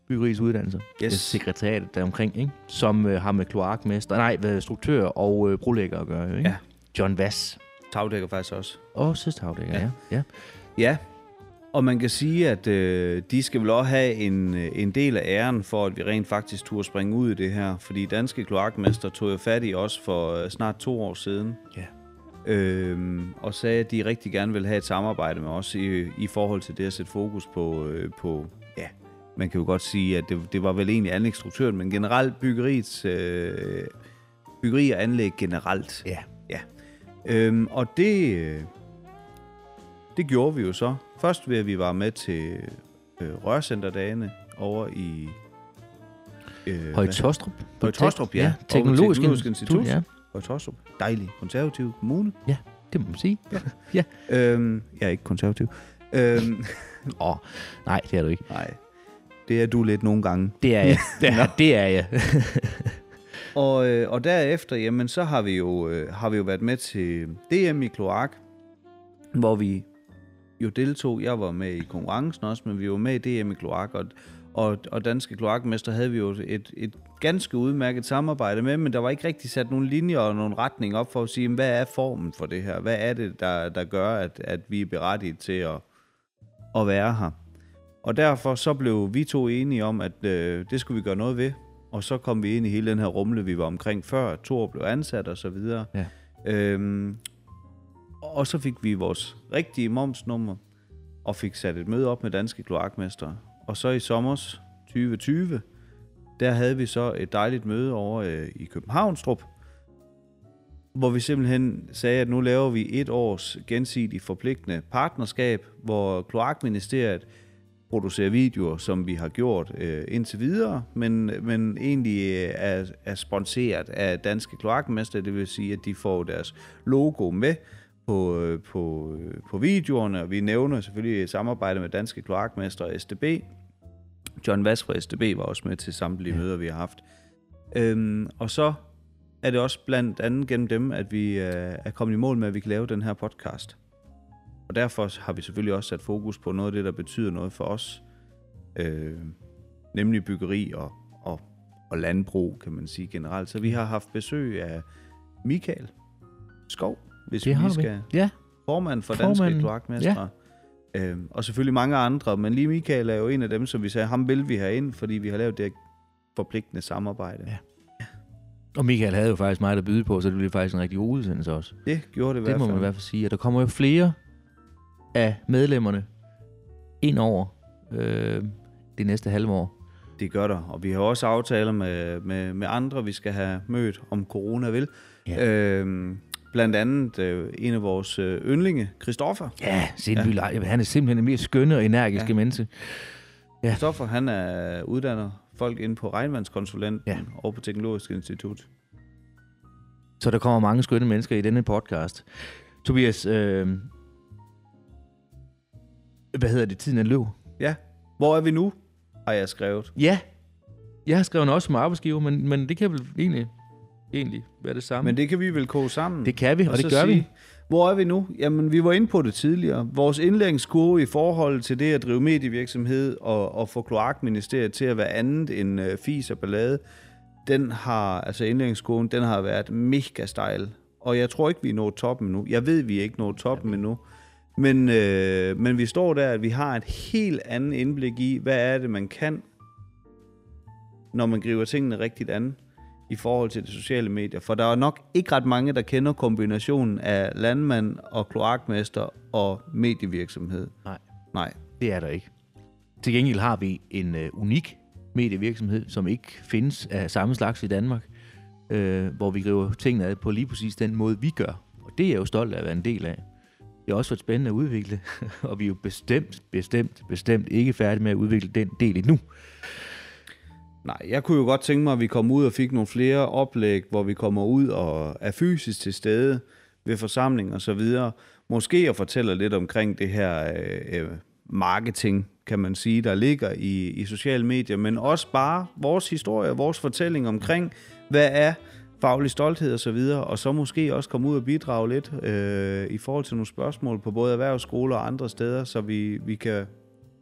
Byggeriets Uddannelser. Yes. Sekretariatet der omkring, ikke? som øh, har med kloakmester, nej, struktør og øh, brolægger at gøre. Ikke? Ja. John Vass. Tagdækker faktisk også. Og søstavdækker, ja. Ja. ja. ja. Og man kan sige, at øh, de skal vel også have en, øh, en del af æren for, at vi rent faktisk turde springe ud i det her. Fordi Danske Kloakmester tog jo fat i os for øh, snart to år siden. Ja. Øhm, og sagde, at de rigtig gerne vil have et samarbejde med os i, i forhold til det at sætte fokus på, øh, på ja, man kan jo godt sige, at det, det var vel egentlig anlægsstruktøren, men generelt byggeriets, øh, byggeri og anlæg generelt. Ja. ja. Øhm, og det, øh, det gjorde vi jo så. Først ved, at vi var med til øh, rørcenterdagene over i... Øh, Høje Tostrup. Høje Tostrup, ja. ja. Teknologisk, Teknologisk Institut. Ja, Høje Tostrup. Dejlig konservativ kommune. det må man sige. *laughs* Øhm, jeg er ikke konservativ. Øhm, *laughs* Åh, nej, det er du ikke. nej, det er du lidt nogle gange. Det er jeg. *laughs* Det er, det er jeg. Og, øh, og derefter, jamen, så har vi, jo, øh, har vi jo været med til DM i Kloak, hvor vi jo deltog. Jeg var med i konkurrencen også, men vi var med i DM i Kloak, og, og, og Danske Kloakmester havde vi jo et, et ganske udmærket samarbejde med, men der var ikke rigtig sat nogle linjer og nogle retning op for at sige, hvad er formen for det her? Hvad er det, der, der gør, at, at vi er berettiget til at, at være her? Og derfor så blev vi to enige om, at øh, det skulle vi gøre noget ved. Og så kom vi ind i hele den her rumle, vi var omkring før. Thor blev ansat og så videre. Ja. Øhm, og så fik vi vores rigtige momsnummer, og fik sat et møde op med danske kloakmestre. Og så i sommers 2020, der havde vi så et dejligt møde over øh, i Københavnstrup, hvor vi simpelthen sagde, at nu laver vi et års gensidigt forpligtende partnerskab, hvor Kloakministeriet producerer videoer, som vi har gjort øh, indtil videre, men, men egentlig øh, er, er sponsoreret af danske kloakmester, det vil sige, at de får deres logo med på, øh, på, øh, på videoerne, og vi nævner selvfølgelig samarbejde med danske kloakmester og SDB. John Vass fra SDB var også med til samtlige ja. møder, vi har haft. Øhm, og så er det også blandt andet gennem dem, at vi øh, er kommet i mål med, at vi kan lave den her podcast. Og derfor har vi selvfølgelig også sat fokus på noget af det, der betyder noget for os. Øh, nemlig byggeri og, og, og landbrug, kan man sige generelt. Så vi har haft besøg af Michael Skov, hvis Det vi lige vi. skal Ja, formand for Danske Kloakmestre. Ja. Øhm, og selvfølgelig mange andre, men lige Michael er jo en af dem, som vi sagde, ham vil vi have ind, fordi vi har lavet det forpligtende samarbejde. Ja. og Michael havde jo faktisk meget at byde på, så det blev faktisk en rigtig god udsendelse også. Det gjorde det i Det hvert må fald. man i hvert fald sige. Og der kommer jo flere af medlemmerne ind over øh, det næste halve år. Det gør der, og vi har også aftaler med, med, med andre, vi skal have mødt, om corona vil. Ja. Øhm, blandt andet øh, en af vores øh, yndlinge, Christoffer. Ja, Sindby ja. han er simpelthen en mere skønne og energiske ja. Menneske. Ja. Christoffer, han er uddannet folk inde på regnvandskonsulenten Ja. og på Teknologisk Institut. Så der kommer mange skønne mennesker i denne podcast. Tobias, øh, hvad hedder det? Tiden er løb. Ja, hvor er vi nu, har jeg skrevet. Ja, jeg har skrevet også som arbejdsgiver, men, men det kan vel egentlig, egentlig være det samme. Men det kan vi vel koge sammen. det kan vi, og, og det gør vi. sige, Hvor er vi nu? Jamen, vi var inde på det tidligere. Vores indlæringskurve i forhold til det at drive medievirksomhed og, og få kloakministeriet til at være andet end øh, fis og ballade, den har, altså indlæringskurven, den har været mega stejl. Og jeg tror ikke, vi er nået toppen nu. Jeg ved, vi er ikke nået toppen endnu. Men, øh, men vi står der, at vi har et helt andet indblik i, hvad er det, man kan, når man griber tingene rigtigt an i forhold til de sociale medier. For der er nok ikke ret mange, der kender kombinationen af landmand og kloakmester og medievirksomhed. Nej. Nej. Det er der ikke. Til gengæld har vi en øh, unik medievirksomhed, som ikke findes af samme slags i Danmark, øh, hvor vi griber tingene ad på lige præcis den måde, vi gør. Og det er jeg jo stolt af at være en del af. Det har også været spændende at udvikle, *laughs* og vi er jo bestemt, bestemt, bestemt ikke færdige med at udvikle den del endnu. Nej, jeg kunne jo godt tænke mig, at vi kom ud og fik nogle flere oplæg, hvor vi kommer ud og er fysisk til stede ved forsamling og så videre. Måske at fortæller lidt omkring det her øh, øh, marketing, kan man sige, der ligger i, i sociale medier, men også bare vores historie, vores fortælling omkring, hvad er faglig stolthed og så videre, og så måske også komme ud og bidrage lidt øh, i forhold til nogle spørgsmål på både erhvervsskoler og andre steder, så vi, vi kan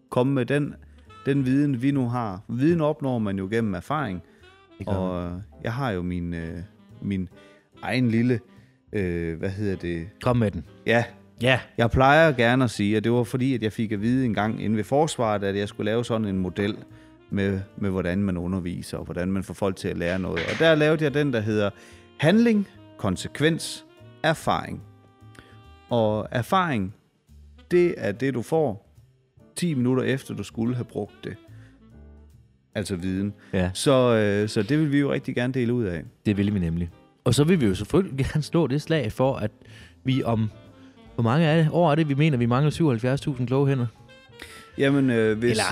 komme med den, den viden, vi nu har. Viden opnår man jo gennem erfaring, og jeg har jo min, øh, min egen lille, øh, hvad hedder det? Kom med den. Ja, Ja. jeg plejer gerne at sige, at det var fordi, at jeg fik at vide en gang inden ved forsvaret, at jeg skulle lave sådan en model med, med hvordan man underviser, og hvordan man får folk til at lære noget. Og der lavede jeg den, der hedder handling, konsekvens, erfaring. Og erfaring, det er det, du får 10 minutter efter, du skulle have brugt det. Altså viden. Ja, Så, øh, så det vil vi jo rigtig gerne dele ud af. det vil vi nemlig. Og så vil vi jo selvfølgelig *laughs* gerne slå det slag for, at vi om... Hvor mange er det? år er det, vi mener, vi mangler 77.000 kloge hænder? Jamen, øh, hvis, Eller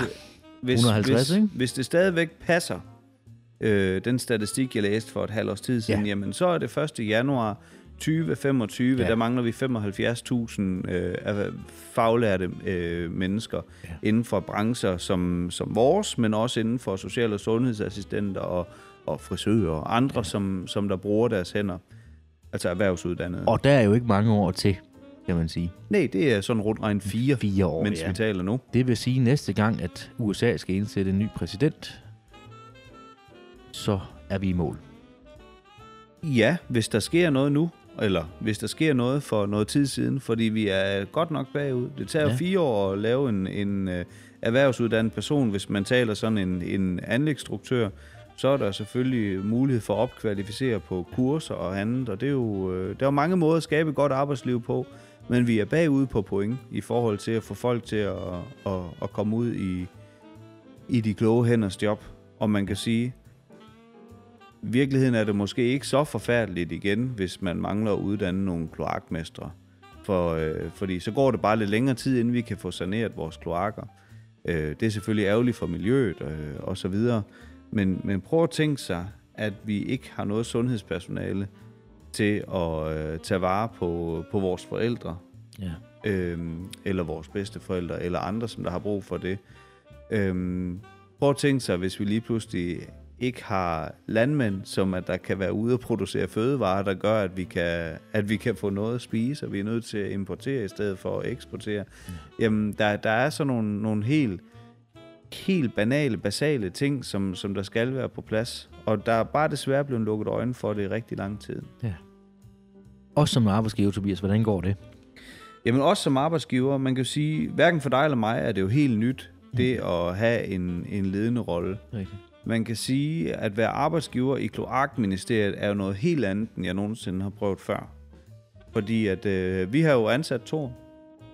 hvis, 150, hvis, ikke? hvis det stadigvæk passer, øh, den statistik, jeg læste for et halvt års tid siden, ja. jamen så er det 1. januar 2025, Ja. der mangler vi 75.000 øh, faglærte øh, mennesker Ja. inden for brancher som, som vores, men også inden for social- og sundhedsassistenter og, og frisører og andre, ja. som, som der bruger deres hænder. Altså erhvervsuddannede. Og der er jo ikke mange år til, kan man sige. Nej, det er sådan rundt regn fire, Fire år, mens ja. vi taler nu. Det vil sige, næste gang, at USA skal indsætte en ny præsident, så er vi i mål. Ja, hvis der sker noget nu, eller hvis der sker noget for noget tid siden, fordi vi er godt nok bagud. Det tager Ja. fire år at lave en, en uh, erhvervsuddannet person, hvis man taler sådan en, en anlægsstruktør, så er der selvfølgelig mulighed for at opkvalificere på kurser og andet, og det er jo, øh, der er jo mange måder at skabe et godt arbejdsliv på, men vi er bagud på point i forhold til at få folk til at, at, at komme ud i, i de kloge hænders job. Og man kan sige, i virkeligheden er det måske ikke så forfærdeligt igen, hvis man mangler at uddanne nogle kloakmestre. For, øh, fordi så går det bare lidt længere tid, inden vi kan få saneret vores kloakker. Øh, det er selvfølgelig ærgerligt for miljøet øh, og så videre. Men, men prøv at tænke sig, at vi ikke har noget sundhedspersonale til at øh, tage vare på, på vores forældre, Ja. øhm, eller vores bedsteforældre, eller andre, som der har brug for det. Øhm, prøv at tænke sig, hvis vi lige pludselig ikke har landmænd, som at der kan være ude og producere fødevarer, der gør, at vi kan, at vi kan få noget at spise, og vi er nødt til at importere i stedet for at eksportere. Jamen, der, der er så nogle, nogle helt, helt banale, basale ting, som, som der skal være på plads. Og der er bare desværre blevet lukket øjnene for det i rigtig lang tid. Også som arbejdsgiver, Tobias, hvordan går det? Jamen også som arbejdsgiver, man kan jo sige, hverken for dig eller mig er det jo helt nyt, det at have en, en ledende rolle. Rigtigt. Man kan sige, at være arbejdsgiver i Kloakministeriet er jo noget helt andet, end jeg nogensinde har prøvet før. Fordi at øh, vi har jo ansat to,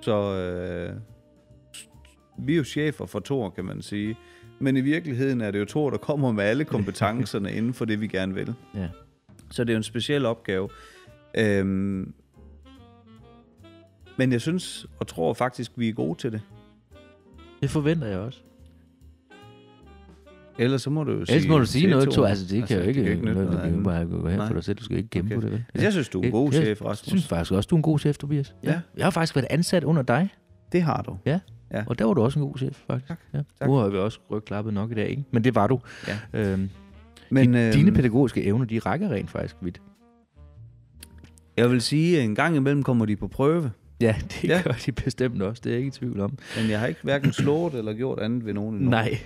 så øh, vi er jo chefer for to, kan man sige. Men i virkeligheden er det jo to, der kommer med alle kompetencerne *laughs* inden for det, vi gerne vil. Ja. Så det er jo en speciel opgave. Øhm, men jeg synes og tror faktisk, vi er gode til det. Det forventer jeg også. Ellers så må du jo sige... Ellers må du sige noget, to. Altså, det kan jo ikke, kan noget, nytte det kan jo andet. bare gå hen for dig selv. Du skal ikke kæmpe Okay. på det, vel? Altså, Jeg synes, du er en god Jeg- chef, Jeg Rasmus. synes faktisk også, du er en god chef, Tobias. Ja. Jeg har faktisk været ansat under dig, Det har du. Ja. Ja. og der var du også en god chef, faktisk. Tak. Ja. Tak. Nu har vi også rygklappet nok i dag, ikke? Men det var du. Ja. Øhm, Men øh, dine pædagogiske evner, de rækker rent faktisk vidt. jeg vil sige, at en gang imellem kommer de på prøve. Ja, det Ja. ja. gør de bestemt også. Det er jeg ikke i tvivl om. Men jeg har ikke hverken slået eller gjort andet ved nogen endnu. Nej.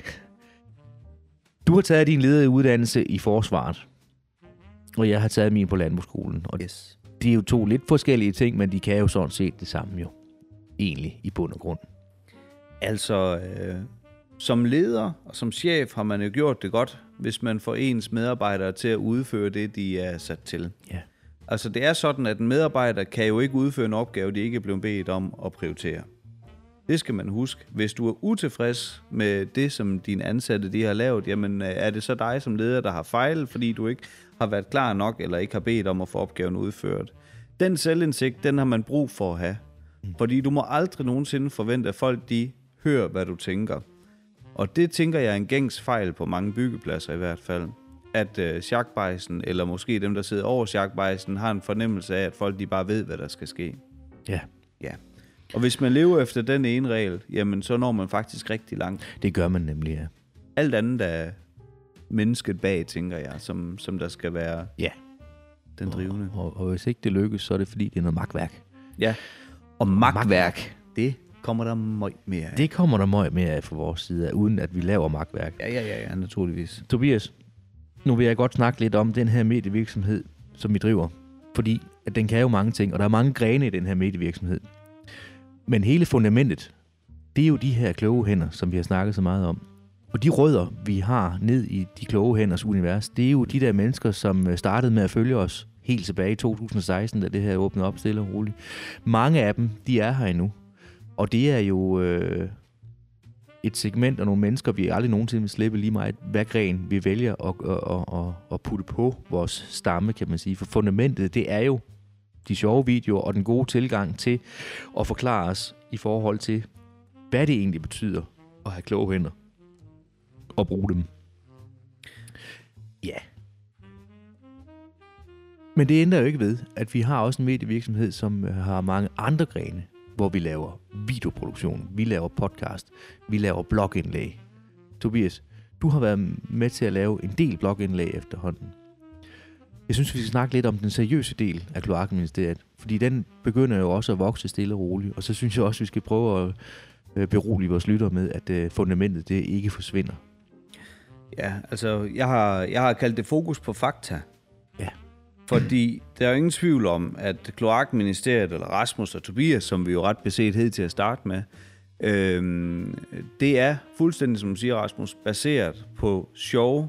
Du har taget din lederuddannelse i forsvaret, og jeg har taget min på landbrugsskolen. Og Yes. det er jo to lidt forskellige ting, men de kan jo sådan set det samme jo. Egentlig i bund og grund. Altså, øh, som leder og som chef har man jo gjort det godt, hvis man får ens medarbejdere til at udføre det, de er sat til. Ja. Altså, det er sådan, at en medarbejder kan jo ikke udføre en opgave, de ikke er blevet bedt om at prioritere. Det skal man huske. Hvis du er utilfreds med det, som dine ansatte de har lavet, jamen øh, er det så dig som leder, der har fejlet, fordi du ikke har været klar nok, eller ikke har bedt om at få opgaven udført. Den selvindsigt, den har man brug for at have. Fordi du må aldrig nogensinde forvente, at folk de hører, hvad du tænker. Og det tænker jeg er en gængs fejl på mange byggepladser i hvert fald. At øh, sjakbejsen, eller måske dem, der sidder over sjakbejsen, har en fornemmelse af, at folk de bare ved, hvad der skal ske. Ja, Ja. Og hvis man lever efter den ene regel, jamen så når man faktisk rigtig langt. det gør man nemlig, ja. Alt andet er mennesket bag, tænker jeg, som, som der skal være Ja, den drivende. og, og hvis ikke det lykkes, så er det fordi, det er noget magtværk. Ja. Og magtværk, det kommer der møg mere af. Det kommer der meget mere af fra vores side af, uden at vi laver magtværk. Ja, ja, ja, ja, naturligvis. Tobias, nu vil jeg godt snakke lidt om den her medievirksomhed, som vi driver. Fordi at den kan jo mange ting, og der er mange grene i den her medievirksomhed. Men hele fundamentet, det er jo de her kloge hænder, som vi har snakket så meget om. Og de rødder, vi har ned i de kloge hænders univers, det er jo de der mennesker, som øh, startede med at følge os helt tilbage i 2016, da det her åbnede op stille og roligt. Mange af dem, de er her endnu. Og det er jo øh, et segment og nogle mennesker, vi aldrig nogensinde vil slippe lige meget, hvad gren vi vælger at, at, at, at putte på vores stamme, kan man sige. For fundamentet, det er jo de sjove videoer og den gode tilgang til at forklare os i forhold til, hvad det egentlig betyder at have kloge hænder og bruge dem. Ja. Men det ændrer jo ikke ved, at vi har også en medievirksomhed, som øh, har mange andre grene, hvor vi laver videoproduktion, vi laver podcast, vi laver blogindlæg. Tobias, du har været med til at lave en del blogindlæg efterhånden. Jeg synes, vi skal snakke lidt om den seriøse del af Kloakministeriet, fordi den begynder jo også at vokse stille og roligt, og så synes jeg også, vi skal prøve at øh, berolige vores lyttere med, at øh, fundamentet det ikke forsvinder. Ja, altså, jeg har, jeg har kaldt det fokus på fakta. Ja. Fordi der er jo ingen tvivl om, at Kloakministeriet, eller Rasmus og Tobias, som vi jo ret beset hed til at starte med, øhm, det er fuldstændig, som du siger, Rasmus, baseret på sjove,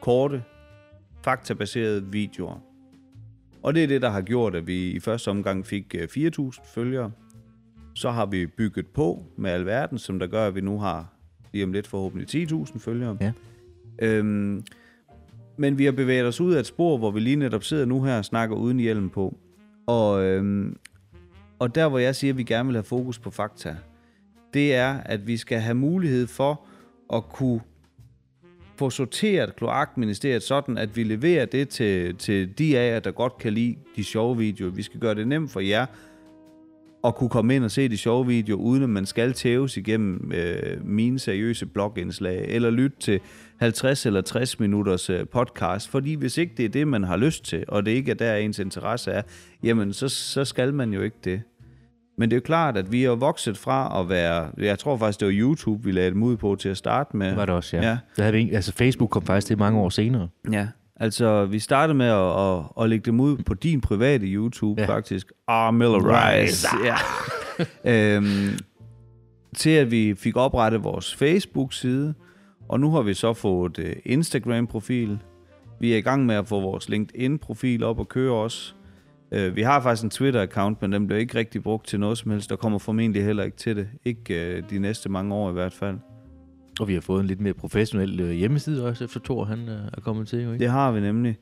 korte, faktabaserede videoer. Og det er det, der har gjort, at vi i første omgang fik øh, 4.000 følgere. Så har vi bygget på med alverden, som der gør, at vi nu har lige om lidt forhåbentlig 10.000 følgere. Ja. Øhm, men vi har bevæget os ud af et spor, hvor vi lige netop sidder nu her og snakker uden hjelm på. Og, øhm, og der, hvor jeg siger, at vi gerne vil have fokus på fakta, det er, at vi skal have mulighed for at kunne få sorteret kloakministeriet sådan, at vi leverer det til, til de af jer, der godt kan lide de sjove videoer. Vi skal gøre det nemt for jer at kunne komme ind og se de sjove videoer, uden at man skal tæves igennem øh, mine seriøse blogindslag, eller lytte til 50 eller 60 minutters øh, podcast, fordi hvis ikke det er det, man har lyst til, og det ikke er der, ens interesse er, jamen så, så skal man jo ikke det. Men det er jo klart, at vi er vokset fra at være, jeg tror faktisk, det var YouTube, vi lagde dem ud på til at starte med. Det var det også, ja. Ja. Der havde vi, ikke- altså Facebook kom faktisk til mange år senere. Ja, altså vi startede med at, at, at lægge dem ud på din private YouTube Ja. ja. faktisk. Ah, Miller Rice. Ja. øhm, til at vi fik oprettet vores Facebook-side, og nu har vi så fået uh, Instagram-profil. Vi er i gang med at få vores LinkedIn-profil op og køre også. Uh, vi har faktisk en Twitter-account, men den bliver ikke rigtig brugt til noget som helst. Der kommer formentlig heller ikke til det. Ikke uh, de næste mange år i hvert fald. Og vi har fået en lidt mere professionel øh, hjemmeside også, efter Thor han øh, er kommet til. Jo, ikke? Det har vi nemlig.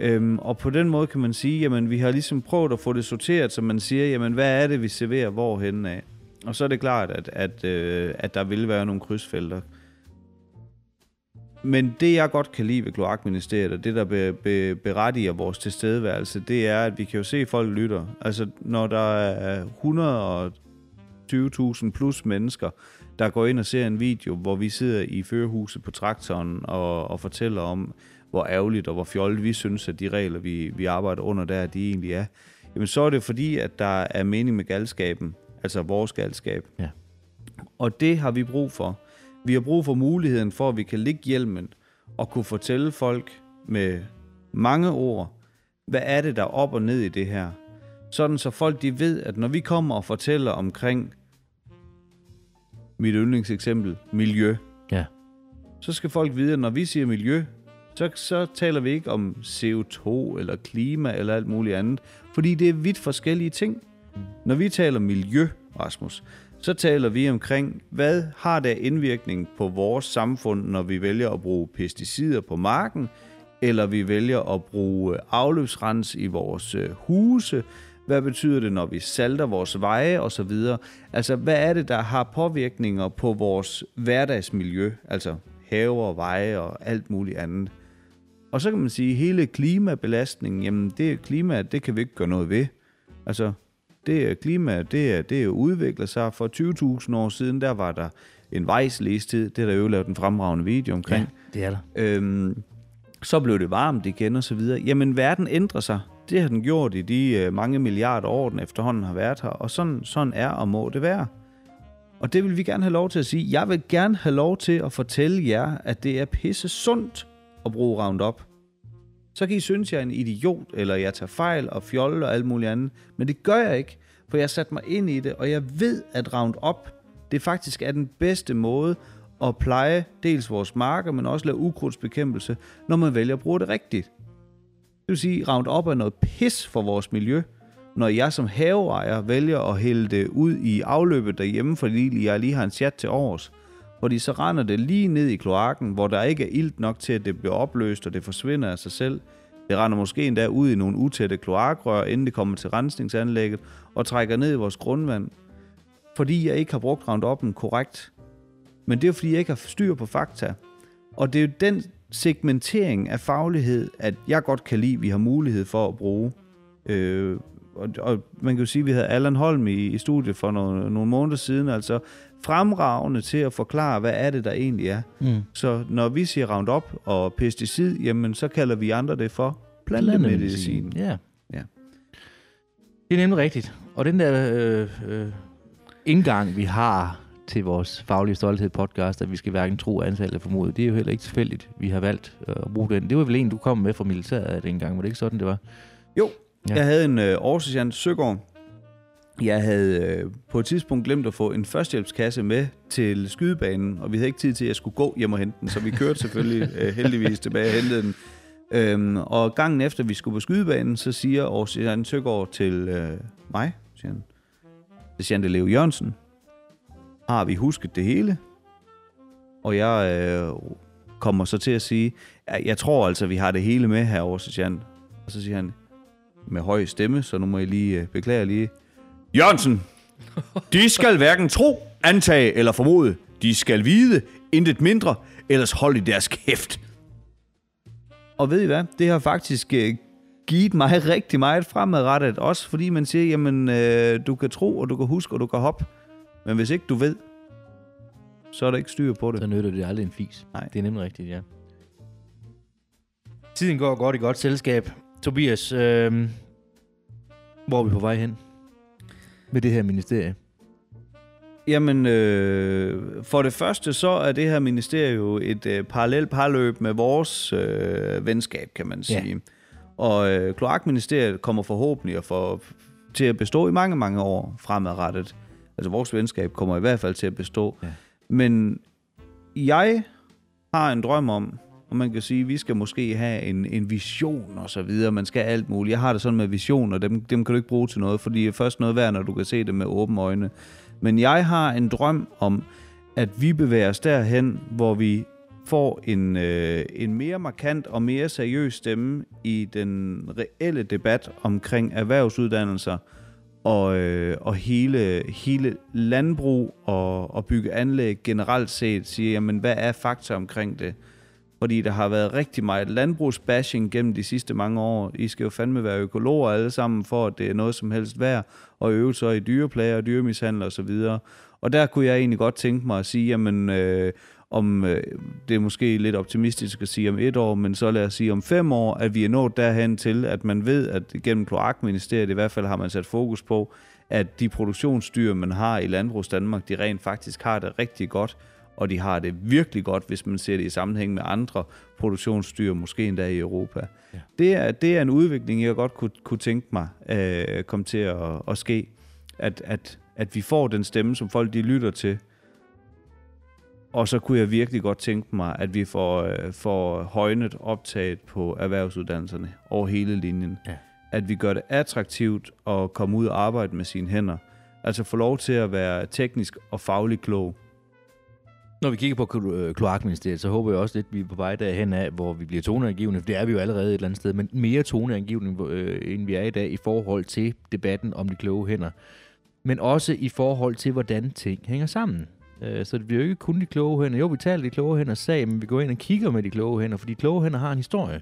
Øhm, og på den måde kan man sige, jamen vi har ligesom prøvet at få det sorteret, så man siger, jamen hvad er det, vi serverer hvorhen af? Og så er det klart, at, at, øh, at der vil være nogle krydsfelter. Men det, jeg godt kan lide ved Kloakministeriet, og det, der be, be, berettiger vores tilstedeværelse, det er, at vi kan jo se, at folk lytter. Altså, når der er 120.000 plus mennesker, der går ind og ser en video, hvor vi sidder i førerhuset på traktoren og, og fortæller om, hvor ærgerligt og hvor fjollet vi synes, at de regler, vi, vi arbejder under der, de egentlig er, jamen så er det fordi, at der er mening med galskaben, altså vores galskab. Ja. Og det har vi brug for. Vi har brug for muligheden for, at vi kan ligge hjelmen og kunne fortælle folk med mange ord, hvad er det, der er op og ned i det her. Sådan så folk de ved, at når vi kommer og fortæller omkring mit yndlingseksempel, miljø, Ja. så skal folk vide, at når vi siger miljø, så, så taler vi ikke om CO2 eller klima eller alt muligt andet, fordi det er vidt forskellige ting. Når vi taler miljø, Rasmus, så taler vi omkring, hvad har der indvirkning på vores samfund, når vi vælger at bruge pesticider på marken, eller vi vælger at bruge øh, afløbsrens i vores øh, huse. Hvad betyder det, når vi salter vores veje og så videre? Altså, hvad er det, der har påvirkninger på vores hverdagsmiljø? Altså haver, veje og alt muligt andet. Og så kan man sige, at hele klimabelastningen, jamen det klima, det kan vi ikke gøre noget ved. Altså, det er klima, det er, det er udviklet sig. For 20.000 år siden, der var der en vejslæstid. Det er der jo lavet en fremragende video omkring. Ja, det er der. Øhm, så blev det varmt igen og så videre. Jamen, verden ændrer sig. Det har den gjort i de øh, mange milliarder år, den efterhånden har været her. Og sådan, sådan er og må det være. Og det vil vi gerne have lov til at sige. Jeg vil gerne have lov til at fortælle jer, at det er pisse sundt at bruge Roundup. Så kan I synes, jeg er en idiot, eller jeg tager fejl og fjolle og alt muligt andet. Men det gør jeg ikke, for jeg har sat mig ind i det, og jeg ved, at Roundup, det faktisk er den bedste måde at pleje dels vores marker, men også lave ukrudtsbekæmpelse, når man vælger at bruge det rigtigt. Det vil sige, Roundup er noget pis for vores miljø, når jeg som haveejer vælger at hælde det ud i afløbet derhjemme, fordi jeg lige har en chat til års, fordi så render det lige ned i kloakken, hvor der ikke er ilt nok til, at det bliver opløst, og det forsvinder af sig selv. Det render måske endda ud i nogle utætte kloakrør, inden det kommer til rensningsanlægget, og trækker ned i vores grundvand, fordi jeg ikke har brugt Roundup'en korrekt. Men det er fordi, jeg ikke har styr på fakta. Og det er jo den segmentering af faglighed, at jeg godt kan lide, at vi har mulighed for at bruge. Øh, og, og man kan jo sige, at vi havde Allan Holm i, i studiet for nogle, nogle måneder siden, altså fremragende til at forklare, hvad er det, der egentlig er. Mm. Så når vi siger Roundup og pesticid, jamen så kalder vi andre det for plantemedicin. Ja. ja. Det er nemlig rigtigt. Og den der øh, øh, indgang, vi har til vores faglige stolthed podcast, at vi skal hverken tro, ansat eller formode, det er jo heller ikke tilfældigt, vi har valgt øh, at bruge den. Det var vel en, du kom med fra militæret dengang, var det ikke sådan, det var? Jo, ja. jeg havde en øh, Aarhusian Søgaard, jeg havde øh, på et tidspunkt glemt at få en førstehjælpskasse med til skydebanen, og vi havde ikke tid til, at jeg skulle gå hjem og hente den, så vi kørte selvfølgelig *laughs* øh, heldigvis tilbage og hentede den. Øhm, og gangen efter vi skulle på skydebanen, så siger Aarhusian Søgaard til øh, mig, siger han, det siger han, Leo Jørgensen, har vi husket det hele? Og jeg øh, kommer så til at sige, ja, jeg tror altså, vi har det hele med her over Jan. Og så siger han med høj stemme, så nu må jeg lige øh, beklage lige. Jørgensen, de skal hverken tro, antage eller formode. De skal vide, intet mindre, ellers hold i deres kæft. Og ved I hvad? Det har faktisk øh, givet mig *laughs* rigtig meget fremadrettet. Også fordi man siger, jamen, øh, du kan tro, og du kan huske, og du kan hoppe. Men hvis ikke du ved, så er der ikke styr på det. Så nytter det aldrig en fis. Nej. Det er nemlig rigtigt, ja. Tiden går godt i godt selskab. Tobias, øh, hvor er vi på vej hen med det her ministerie? Jamen, øh, for det første så er det her ministerie jo et øh, parallelt parløb med vores øh, venskab, kan man sige. Ja. Og øh, Kloakministeriet kommer forhåbentlig at få, til at bestå i mange, mange år fremadrettet. Altså vores venskab kommer i hvert fald til at bestå. Ja. Men jeg har en drøm om, og man kan sige, at vi skal måske have en, en vision og så videre. Man skal alt muligt. Jeg har det sådan med visioner, dem, dem kan du ikke bruge til noget, fordi det er først noget værd, når du kan se det med åbne øjne. Men jeg har en drøm om, at vi bevæger os derhen, hvor vi får en, øh, en mere markant og mere seriøs stemme i den reelle debat omkring erhvervsuddannelser, og, øh, og hele, hele landbrug og, og bygge anlæg generelt set siger, jamen hvad er fakta omkring det? Fordi der har været rigtig meget landbrugsbashing gennem de sidste mange år. I skal jo fandme være økologer alle sammen, for at det er noget som helst værd, og øve sig i dyreplager og dyremishandler osv. Og, og der kunne jeg egentlig godt tænke mig at sige, jamen... Øh, om øh, det er måske lidt optimistisk at sige om et år, men så lad os sige om fem år, at vi er nået derhen til, at man ved, at gennem kloakministeriet i hvert fald har man sat fokus på, at de produktionsdyr, man har i Landbrugs Danmark, de rent faktisk har det rigtig godt, og de har det virkelig godt, hvis man ser det i sammenhæng med andre produktionsdyr, måske endda i Europa. Ja. Det, er, det er en udvikling, jeg godt kunne, kunne tænke mig øh, komme til at, at ske, at, at, at vi får den stemme, som folk de lytter til, og så kunne jeg virkelig godt tænke mig, at vi får, øh, får højnet optaget på erhvervsuddannelserne over hele linjen. Ja. At vi gør det attraktivt at komme ud og arbejde med sine hænder. Altså få lov til at være teknisk og faglig klog. Når vi kigger på øh, kloakministeriet, så håber jeg også lidt, at vi er på vej derhen af, hvor vi bliver toneangivende, for det er vi jo allerede et eller andet sted, men mere toneangivende, øh, end vi er i dag i forhold til debatten om de kloge hænder. Men også i forhold til, hvordan ting hænger sammen. Øh, så det bliver jo ikke kun de kloge hænder. Jo, vi taler de kloge hænder sag, men vi går ind og kigger med de kloge hænder, for de kloge hænder har en historie.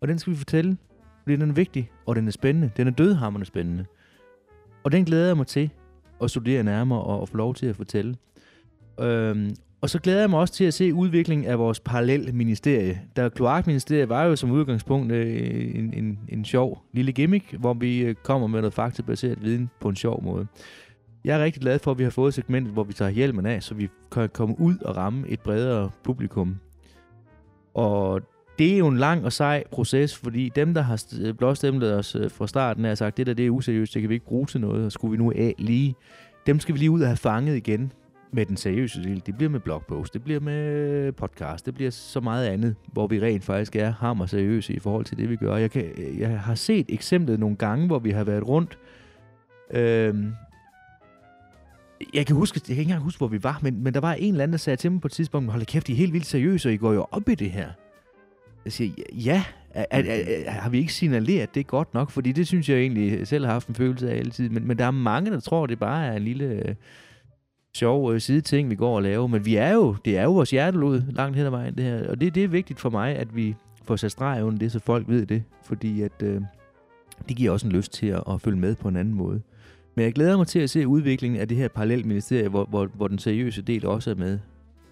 Og den skal vi fortælle, fordi den er vigtig, og den er spændende. Den er dødhammerne spændende. Og den glæder jeg mig til at studere nærmere og, og få lov til at fortælle. Øhm, og så glæder jeg mig også til at se udviklingen af vores parallel ministerie. Der kloakministeriet var jo som udgangspunkt øh, en, en, en sjov lille gimmick, hvor vi øh, kommer med noget faktabaseret viden på en sjov måde. Jeg er rigtig glad for, at vi har fået segmentet, hvor vi tager hjelmen af, så vi kan komme ud og ramme et bredere publikum. Og det er jo en lang og sej proces, fordi dem, der har blåstemplet os øh, fra starten, har sagt, det der det er useriøst, det kan vi ikke bruge til noget, og skulle vi nu af lige, dem skal vi lige ud og have fanget igen med den seriøse del. Det bliver med blogpost, det bliver med podcast, det bliver så meget andet, hvor vi rent faktisk er hammer seriøse i forhold til det, vi gør. Jeg, kan, jeg har set eksemplet nogle gange, hvor vi har været rundt. Øhm, jeg kan huske, jeg kan ikke engang huske, hvor vi var, men, men der var en eller anden, der sagde til mig på et tidspunkt, hold kæft, I er helt vildt seriøse, og I går jo op i det her. Jeg siger, ja, er, er, er, har vi ikke signaleret det godt nok? Fordi det synes jeg egentlig selv har haft en følelse af altid. Men, men der er mange, der tror, det bare er en lille øh, sjov øh, side ting, vi går og laver. Men vi er jo, det er jo vores hjertelod langt hen ad vejen, det her. Og det, det er vigtigt for mig, at vi får sat streg under det, så folk ved det. Fordi at, øh, det giver også en lyst til at, at følge med på en anden måde. Men jeg glæder mig til at se udviklingen af det her parallelministerie, hvor, hvor, hvor den seriøse del også er med.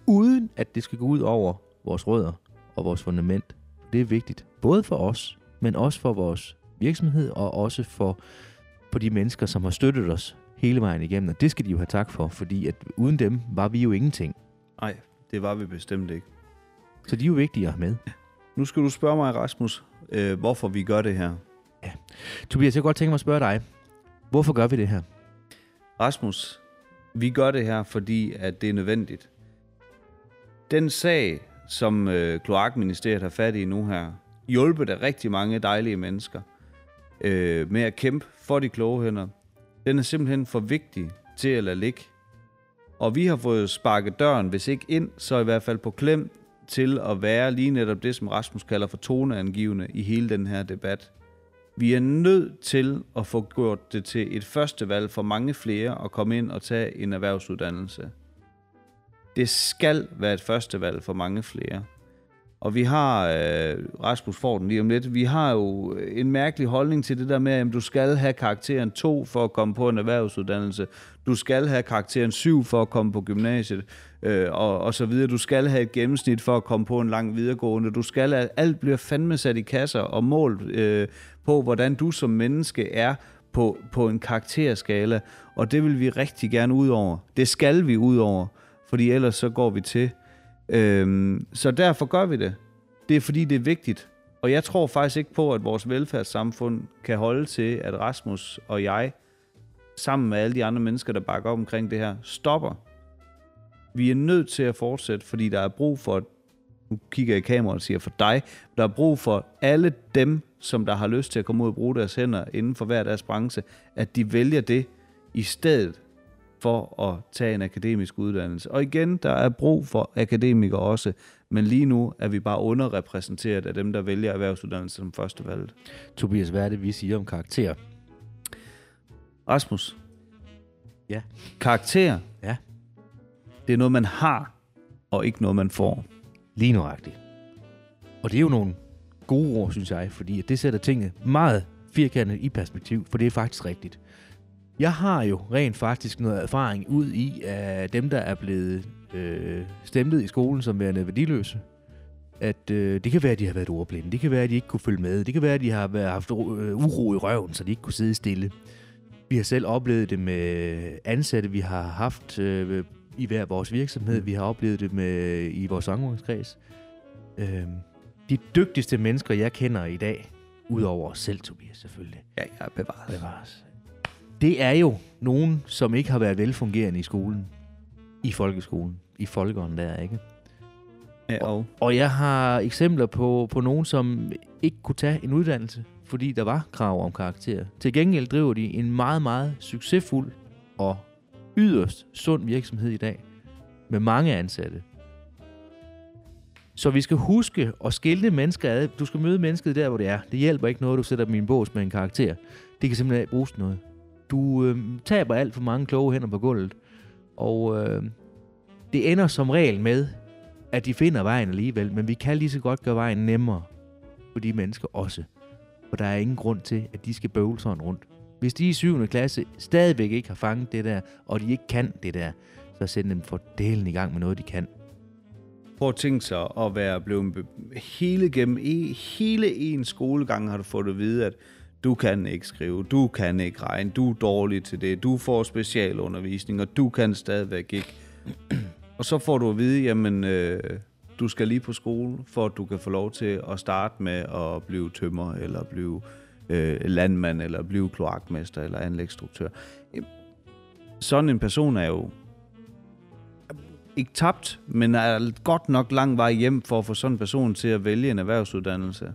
Uden at det skal gå ud over vores rødder og vores fundament. Det er vigtigt, både for os, men også for vores virksomhed og også for, for de mennesker, som har støttet os hele vejen igennem. Og det skal de jo have tak for, fordi at uden dem var vi jo ingenting. Nej, det var vi bestemt ikke. Så de er jo vigtige at have med. Nu skal du spørge mig, Rasmus, øh, hvorfor vi gør det her. Ja. Tobias, jeg kunne godt tænke mig at spørge dig. Hvorfor gør vi det her? Rasmus, vi gør det her, fordi at det er nødvendigt. Den sag, som øh, Kloakministeriet har fat i nu her, hjulpet af rigtig mange dejlige mennesker øh, med at kæmpe for de kloge hænder, den er simpelthen for vigtig til at lade ligge. Og vi har fået sparket døren, hvis ikke ind, så i hvert fald på klem til at være lige netop det, som Rasmus kalder for toneangivende i hele den her debat. Vi er nødt til at få gjort det til et første valg for mange flere at komme ind og tage en erhvervsuddannelse. Det skal være et første valg for mange flere. Og vi har, øh, Rasmus får den lige om lidt, vi har jo en mærkelig holdning til det der med, at du skal have karakteren 2 for at komme på en erhvervsuddannelse. Du skal have karakteren 7 for at komme på gymnasiet, øh, og, og så videre. Du skal have et gennemsnit for at komme på en lang videregående. Du skal, alt bliver fandme sat i kasser og mål øh, på, hvordan du som menneske er på, på en karakterskala. Og det vil vi rigtig gerne ud over. Det skal vi ud over, fordi ellers så går vi til. Øhm, så derfor gør vi det. Det er fordi, det er vigtigt. Og jeg tror faktisk ikke på, at vores velfærdssamfund kan holde til, at Rasmus og jeg, sammen med alle de andre mennesker, der bakker op omkring det her, stopper. Vi er nødt til at fortsætte, fordi der er brug for, nu kigger jeg i kameraet og siger for dig, der er brug for alle dem, som der har lyst til at komme ud og bruge deres hænder inden for hver deres branche, at de vælger det i stedet for at tage en akademisk uddannelse. Og igen, der er brug for akademikere også, men lige nu er vi bare underrepræsenteret af dem, der vælger erhvervsuddannelse som første valg. Tobias, hvad er det, vi siger om karakter? Rasmus. Ja. Karakter. Ja. Det er noget, man har, og ikke noget, man får. Lige nuagtigt. Og det er jo nogle gode ord, synes jeg, fordi det sætter tingene meget firkantet i perspektiv, for det er faktisk rigtigt. Jeg har jo rent faktisk noget erfaring ud i af dem, der er blevet øh, stemlet i skolen som værende værdiløse. At øh, det kan være, at de har været ordblinde. Det kan være, at de ikke kunne følge med. Det kan være, at de har været, haft øh, uro i røven, så de ikke kunne sidde stille. Vi har selv oplevet det med ansatte, vi har haft øh, i hver vores virksomhed. Vi har oplevet det med i vores omgangskreds. Øh, de dygtigste mennesker, jeg kender i dag, udover os selv, Tobias, selvfølgelig. Ja, ja, bevares. bevares. Det er jo nogen, som ikke har været velfungerende i skolen. I folkeskolen. I folkeånden der, ikke? Ja, og. Og jeg har eksempler på, på nogen, som ikke kunne tage en uddannelse, fordi der var krav om karakter. Til gengæld driver de en meget, meget succesfuld og yderst sund virksomhed i dag, med mange ansatte. Så vi skal huske at skille mennesker ad. Du skal møde mennesket der, hvor det er. Det hjælper ikke noget, du sætter dem i en bås med en karakter. Det kan simpelthen ikke bruges til noget. Du øh, taber alt for mange kloge hænder på gulvet. Og øh, det ender som regel med, at de finder vejen alligevel. Men vi kan lige så godt gøre vejen nemmere for de mennesker også. For der er ingen grund til, at de skal bøvle sådan rundt. Hvis de i 7. klasse stadigvæk ikke har fanget det der, og de ikke kan det der, så send dem for delen i gang med noget, de kan. Prøv at tænke sig at være blevet hele gennem e- hele en skolegang har du fået at vide, at du kan ikke skrive, du kan ikke regne, du er dårlig til det, du får specialundervisning, og du kan stadigvæk ikke. Og så får du at vide, jamen, øh, du skal lige på skole, for at du kan få lov til at starte med at blive tømmer, eller blive øh, landmand, eller blive kloakmester, eller anlægsstruktør. Sådan en person er jo ikke tabt, men er godt nok lang vej hjem for at få sådan en person til at vælge en erhvervsuddannelse.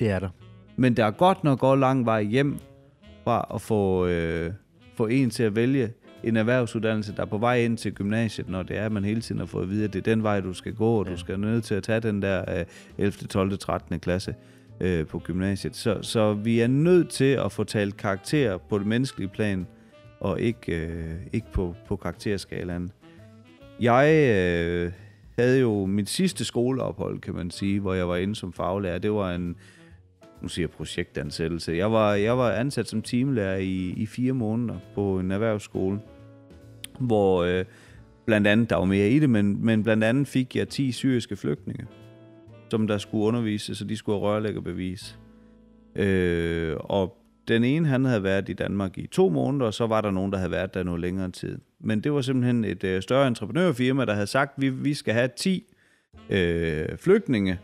Det er der. Men der er godt nok også lang vej hjem fra at få, øh, få en til at vælge en erhvervsuddannelse, der er på vej ind til gymnasiet, når det er, at man hele tiden har fået at vide, at det er den vej, du skal gå, og ja. du skal nødt til at tage den der øh, 11., 12., 13. klasse øh, på gymnasiet. Så, så vi er nødt til at få talt karakter på det menneskelige plan, og ikke, øh, ikke på, på karakterskalaen. Jeg øh, havde jo mit sidste skoleophold, kan man sige, hvor jeg var inde som faglærer. Det var en, nu siger jeg projektansættelse. Jeg var, jeg var ansat som teamlærer i, i fire måneder på en erhvervsskole, hvor øh, blandt andet, der var mere i det, men, men blandt andet fik jeg 10 syriske flygtninge, som der skulle undervise, så de skulle have rørlæggerbevis. Øh, og den ene, han havde været i Danmark i to måneder, og så var der nogen, der havde været der noget længere tid. Men det var simpelthen et øh, større entreprenørfirma, der havde sagt, vi, vi skal have 10 øh, flygtninge,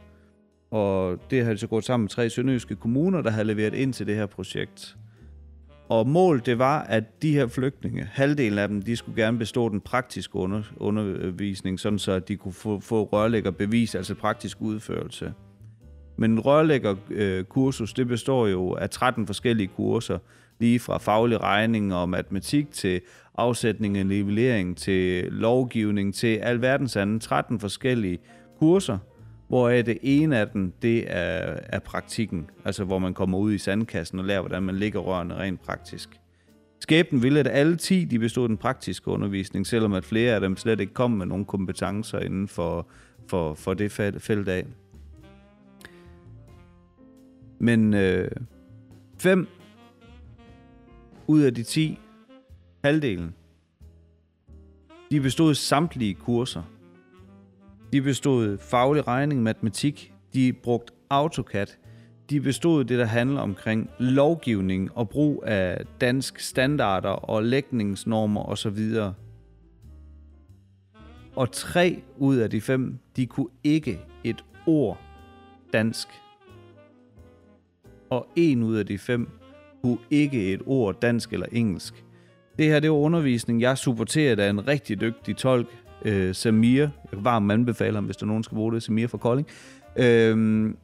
og det havde så gået sammen med tre sønderjyske kommuner, der havde leveret ind til det her projekt. Og målet det var, at de her flygtninge, halvdelen af dem, de skulle gerne bestå den praktiske under, undervisning, sådan så at de kunne få, få rørlæggerbevis, altså praktisk udførelse. Men rørlæggerkursus, det består jo af 13 forskellige kurser, lige fra faglig regning og matematik til afsætning og nivellering til lovgivning til alverdens anden 13 forskellige kurser, hvor det ene af dem, det er, er praktikken, altså hvor man kommer ud i sandkassen og lærer, hvordan man ligger rørene rent praktisk. Skæbnen ville, at alle 10 de bestod den praktiske undervisning, selvom at flere af dem slet ikke kom med nogen kompetencer inden for, for, for det felt af. Men øh, fem ud af de 10, halvdelen, de bestod samtlige kurser. De bestod faglig regning, matematik, de brugte AutoCAD, de bestod det, der handler omkring lovgivning og brug af dansk standarder og lægningsnormer osv. Og tre ud af de fem, de kunne ikke et ord dansk. Og en ud af de fem kunne ikke et ord dansk eller engelsk. Det her, det var undervisning, jeg supporterede af en rigtig dygtig tolk, øh, Samir. Jeg kan varmt anbefale ham, hvis der er nogen, skal bruge det. Samir fra Kolding. Øh,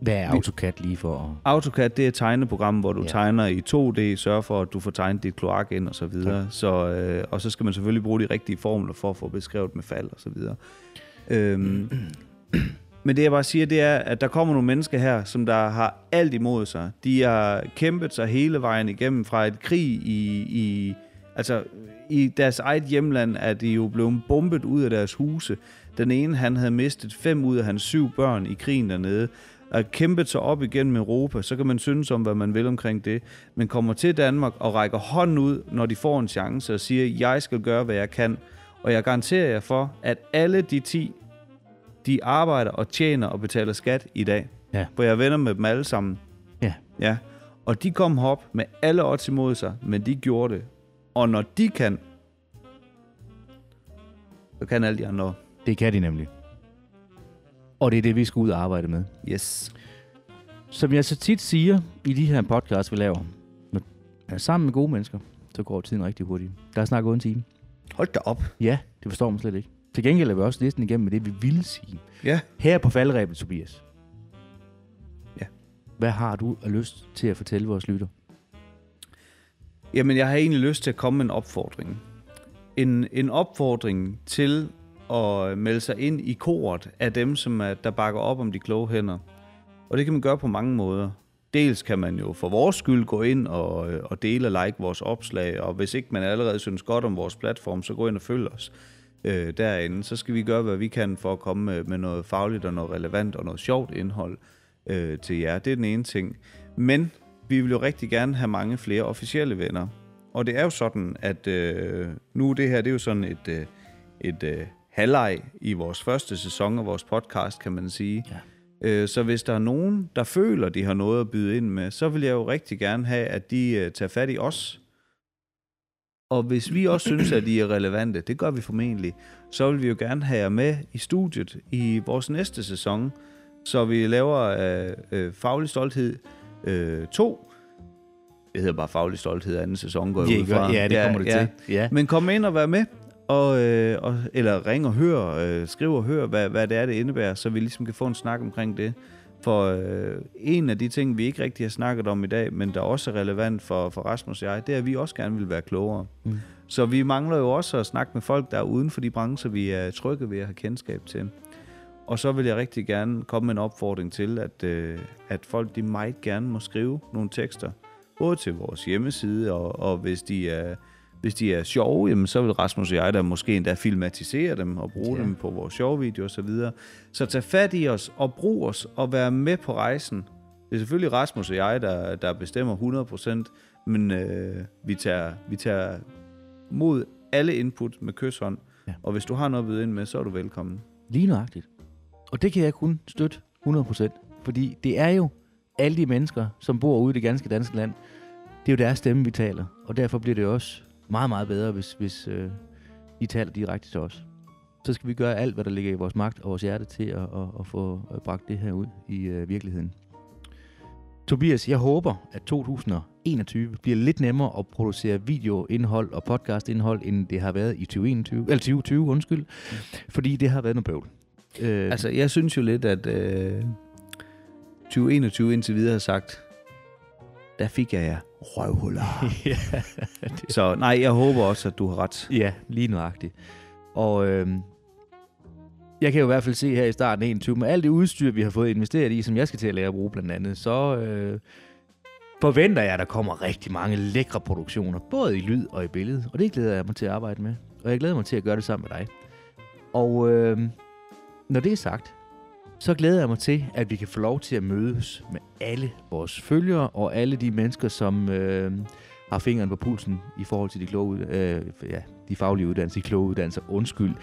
Hvad er AutoCAD lige for? AutoCAD, det er et tegneprogram, hvor du ja. tegner i 2D, sørger for, at du får tegnet dit kloak ind og så videre. Så, øh, og så skal man selvfølgelig bruge de rigtige formler for at få beskrevet med fald og så videre. Øhm, *clears throat* men det jeg bare siger, det er, at der kommer nogle mennesker her, som der har alt imod sig. De har kæmpet sig hele vejen igennem fra et krig i, i altså i deres eget hjemland er de jo blevet bombet ud af deres huse. Den ene, han havde mistet fem ud af hans syv børn i krigen dernede, og kæmpet sig op igennem Europa, så kan man synes om, hvad man vil omkring det, men kommer til Danmark og rækker hånden ud, når de får en chance og siger, jeg skal gøre, hvad jeg kan. Og jeg garanterer jer for, at alle de 10, de arbejder og tjener og betaler skat i dag. Ja. For jeg venner med dem alle sammen. Ja. Ja. Og de kom op med alle odds imod sig, men de gjorde det. Og når de kan, så kan alle de andre. Det kan de nemlig. Og det er det, vi skal ud og arbejde med. Yes. Som jeg så tit siger i de her podcasts, vi laver, når jeg er sammen med gode mennesker, så går tiden rigtig hurtigt. Der er snart gået en time. Hold da op. Ja, det forstår man slet ikke. Til gengæld er vi også listen igennem med det, vi ville sige. Ja. Her på faldrebet, Tobias. Ja. Hvad har du af lyst til at fortælle vores lytter? Jamen, jeg har egentlig lyst til at komme med en opfordring. En, en opfordring til at melde sig ind i koret af dem, som er, der bakker op om de kloge hænder. Og det kan man gøre på mange måder. Dels kan man jo for vores skyld gå ind og, øh, og dele og like vores opslag, og hvis ikke man allerede synes godt om vores platform, så gå ind og følg os øh, derinde. Så skal vi gøre, hvad vi kan for at komme med, med noget fagligt og noget relevant og noget sjovt indhold øh, til jer. Det er den ene ting. Men vi vil jo rigtig gerne have mange flere officielle venner. Og det er jo sådan, at øh, nu det her, det er jo sådan et, øh, et øh, halvleg i vores første sæson af vores podcast, kan man sige. Ja. Øh, så hvis der er nogen, der føler, de har noget at byde ind med, så vil jeg jo rigtig gerne have, at de øh, tager fat i os. Og hvis vi også synes, at de er relevante, det gør vi formentlig, så vil vi jo gerne have jer med i studiet i vores næste sæson, så vi laver øh, øh, Faglig Stolthed øh, 2. Det hedder bare Faglig Stolthed anden sæson, går jeg Ja, ud fra. ja, det kommer det til. Ja. Men kom ind og vær med, og, øh, og, eller ring og hør, øh, skriv og hør, hvad, hvad det er, det indebærer, så vi ligesom kan få en snak omkring det. For øh, en af de ting, vi ikke rigtig har snakket om i dag, men der også er relevant for, for Rasmus og jeg, det er, at vi også gerne vil være klogere. Mm. Så vi mangler jo også at snakke med folk, der er uden for de brancher, vi er trygge ved at have kendskab til. Og så vil jeg rigtig gerne komme med en opfordring til, at, øh, at folk de meget gerne må skrive nogle tekster, både til vores hjemmeside, og, og hvis de er hvis de er sjove, jamen, så vil Rasmus og jeg da måske endda filmatisere dem og bruge Ja. dem på vores sjove videoer osv. Så, så tag fat i os og brug os og vær med på rejsen. Det er selvfølgelig Rasmus og jeg, der, der bestemmer 100%, men øh, vi, tager, vi tager mod alle input med kysshånd. Ja. Og hvis du har noget at byde ind med, så er du velkommen. Lige nøjagtigt. Og det kan jeg kun støtte 100%. Fordi det er jo alle de mennesker, som bor ude i det ganske danske land, det er jo deres stemme, vi taler. Og derfor bliver det også meget, meget bedre, hvis, hvis øh, de taler direkte til os. Så skal vi gøre alt, hvad der ligger i vores magt og vores hjerte til at, at, at få øh, bragt det her ud i øh, virkeligheden. Tobias, jeg håber, at 2021 bliver lidt nemmere at producere videoindhold og podcastindhold, end det har været i 2021, eller 2020, undskyld. Fordi det har været noget bøvl. Øh, Altså, jeg synes jo lidt, at øh, 2021 indtil videre har sagt, der fik jeg jer røvhuller. *laughs* ja, så nej, jeg håber også, at du har ret. ja, lige nøjagtigt. Og øh, jeg kan jo i hvert fald se her i starten af 21, med alt det udstyr, vi har fået investeret i, som jeg skal til at lære at bruge blandt andet, så øh, forventer jeg, at der kommer rigtig mange lækre produktioner, både i lyd og i billede. Og det glæder jeg mig til at arbejde med. Og jeg glæder mig til at gøre det sammen med dig. Og øh, når det er sagt, så glæder jeg mig til, at vi kan få lov til at mødes med alle vores følgere og alle de mennesker, som øh, har fingeren på pulsen i forhold til de, kloge, øh, ja, de faglige uddannelser, de kloge uddannelser. Undskyld.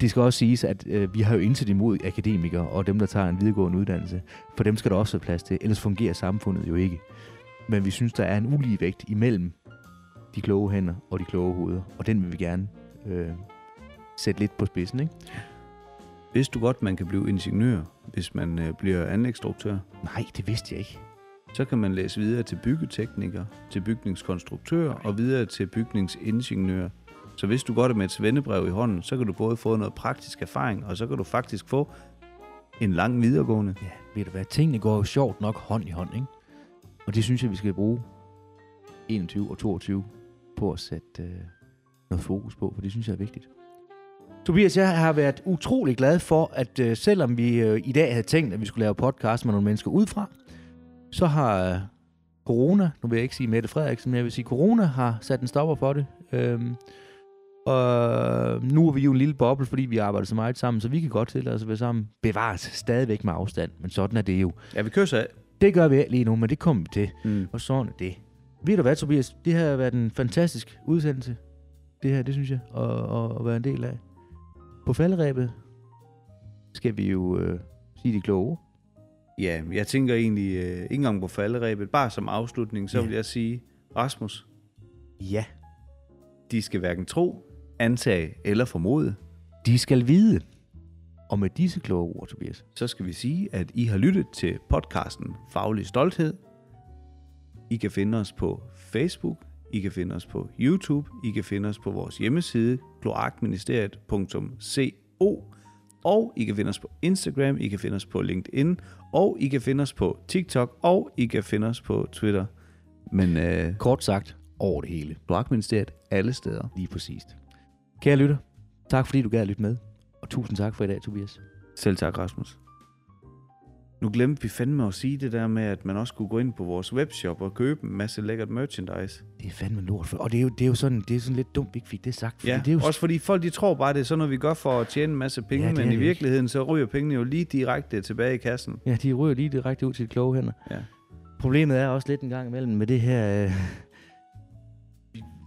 Det skal også siges, at øh, vi har jo intet imod akademikere og dem, der tager en videregående uddannelse. For dem skal der også være plads til, ellers fungerer samfundet jo ikke. Men vi synes, der er en ulige vægt imellem de kloge hænder og de kloge hoveder, og den vil vi gerne øh, sætte lidt på spidsen, ikke? Vidste du godt, man kan blive ingeniør, hvis man øh, bliver anlægsstruktør? Nej, det vidste jeg ikke. Så kan man læse videre til byggetekniker, til bygningskonstruktør og videre til bygningsingeniør. Så hvis du godt er med et svendebrev i hånden, så kan du både få noget praktisk erfaring, og så kan du faktisk få en lang videregående. Ja, ved du hvad, tingene går jo sjovt nok hånd i hånd, ikke? Og det synes jeg, vi skal bruge 21 og 22 på at sætte øh, noget fokus på, for det synes jeg er vigtigt. Tobias, jeg har været utrolig glad for, at øh, selvom vi øh, i dag havde tænkt, at vi skulle lave podcast med nogle mennesker udefra, så har øh, corona, nu vil jeg ikke sige Mette Frederiksen, men jeg vil sige, corona har sat en stopper for det. Øhm, og nu er vi jo en lille boble, fordi vi arbejder så meget sammen, så vi kan godt tillade os at være sammen. Bevares stadigvæk med afstand, men sådan er det jo. Ja, vi kysser af. Det gør vi lige nu, men det kommer vi til. Mm. Og sådan er det. Ved du hvad, Tobias? Det her har været en fantastisk udsendelse. Det her, det synes jeg, at, at være en del af. På falderæbet skal vi jo øh, sige de kloge. Ja, jeg tænker egentlig øh, ikke engang på falderæbet. Bare som afslutning, så Ja. vil jeg sige, Rasmus, Ja. de skal hverken tro, antage eller formode. De skal vide. Og med disse kloge ord, Tobias, Så skal vi sige, at I har lyttet til podcasten Faglig Stolthed. I kan finde os på Facebook, I kan finde os på YouTube, I kan finde os på vores hjemmeside kloakministeriet.co og I kan finde os på Instagram, I kan finde os på LinkedIn, og I kan finde os på TikTok, og I kan finde os på Twitter. Men øh, kort sagt, over det hele. kloakministeriet alle steder. Lige præcist. Kære lytter, tak fordi du gad at lytte med. Og tusind tak for i dag, Tobias. Selv tak, Rasmus. Nu glemte vi fandme at sige det der med, at man også kunne gå ind på vores webshop og købe en masse lækkert merchandise. Det er fandme lort. For, og det er, jo, det er jo sådan, det er sådan lidt dumt, vi ikke fik det sagt. Ja, det er jo, også fordi folk de tror bare, det er sådan noget, vi gør for at tjene en masse penge, Ja, men i det ikke. virkeligheden så ryger pengene jo lige direkte tilbage i kassen. Ja, de ryger lige direkte ud til de kloge hænder. Ja. Problemet er også lidt en gang imellem med det her... Øh,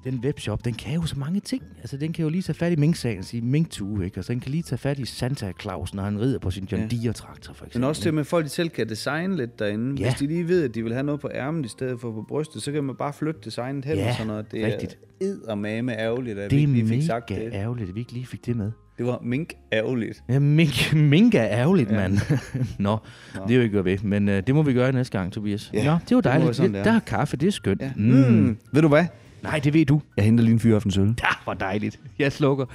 den webshop, den kan jo så mange ting. Altså, den kan jo lige tage fat i Mink-sagen og sige Mink-tue, ikke? Altså, den kan lige tage fat i Santa Claus, når han rider på sin John Ja. Deere-traktor, for eksempel. Men også til, at folk de selv kan designe lidt derinde. Ja. Hvis de lige ved, at de vil have noget på ærmen i stedet for på brystet, så kan man bare flytte designet hen Ja, og sådan noget. Det rigtigt. er eddermame ærgerligt, at det vi er ikke lige mega fik sagt det. ærgerligt, at vi ikke lige fik det med. Det var mink ærgerligt. Ja, mink, mink er ærgerligt, ja. Mand. *laughs* Nå, Nå, det er jo ikke ved. Men øh, det må vi gøre næste gang, Tobias. Ja, Nå, det var det dejligt. være sådan, Det det der er. er kaffe, det er skønt. Ja. Mm. Mm. Ved du hvad? Nej, det ved du. Jeg henter lige en fyraftensøl. Ja, hvor dejligt. Jeg slukker.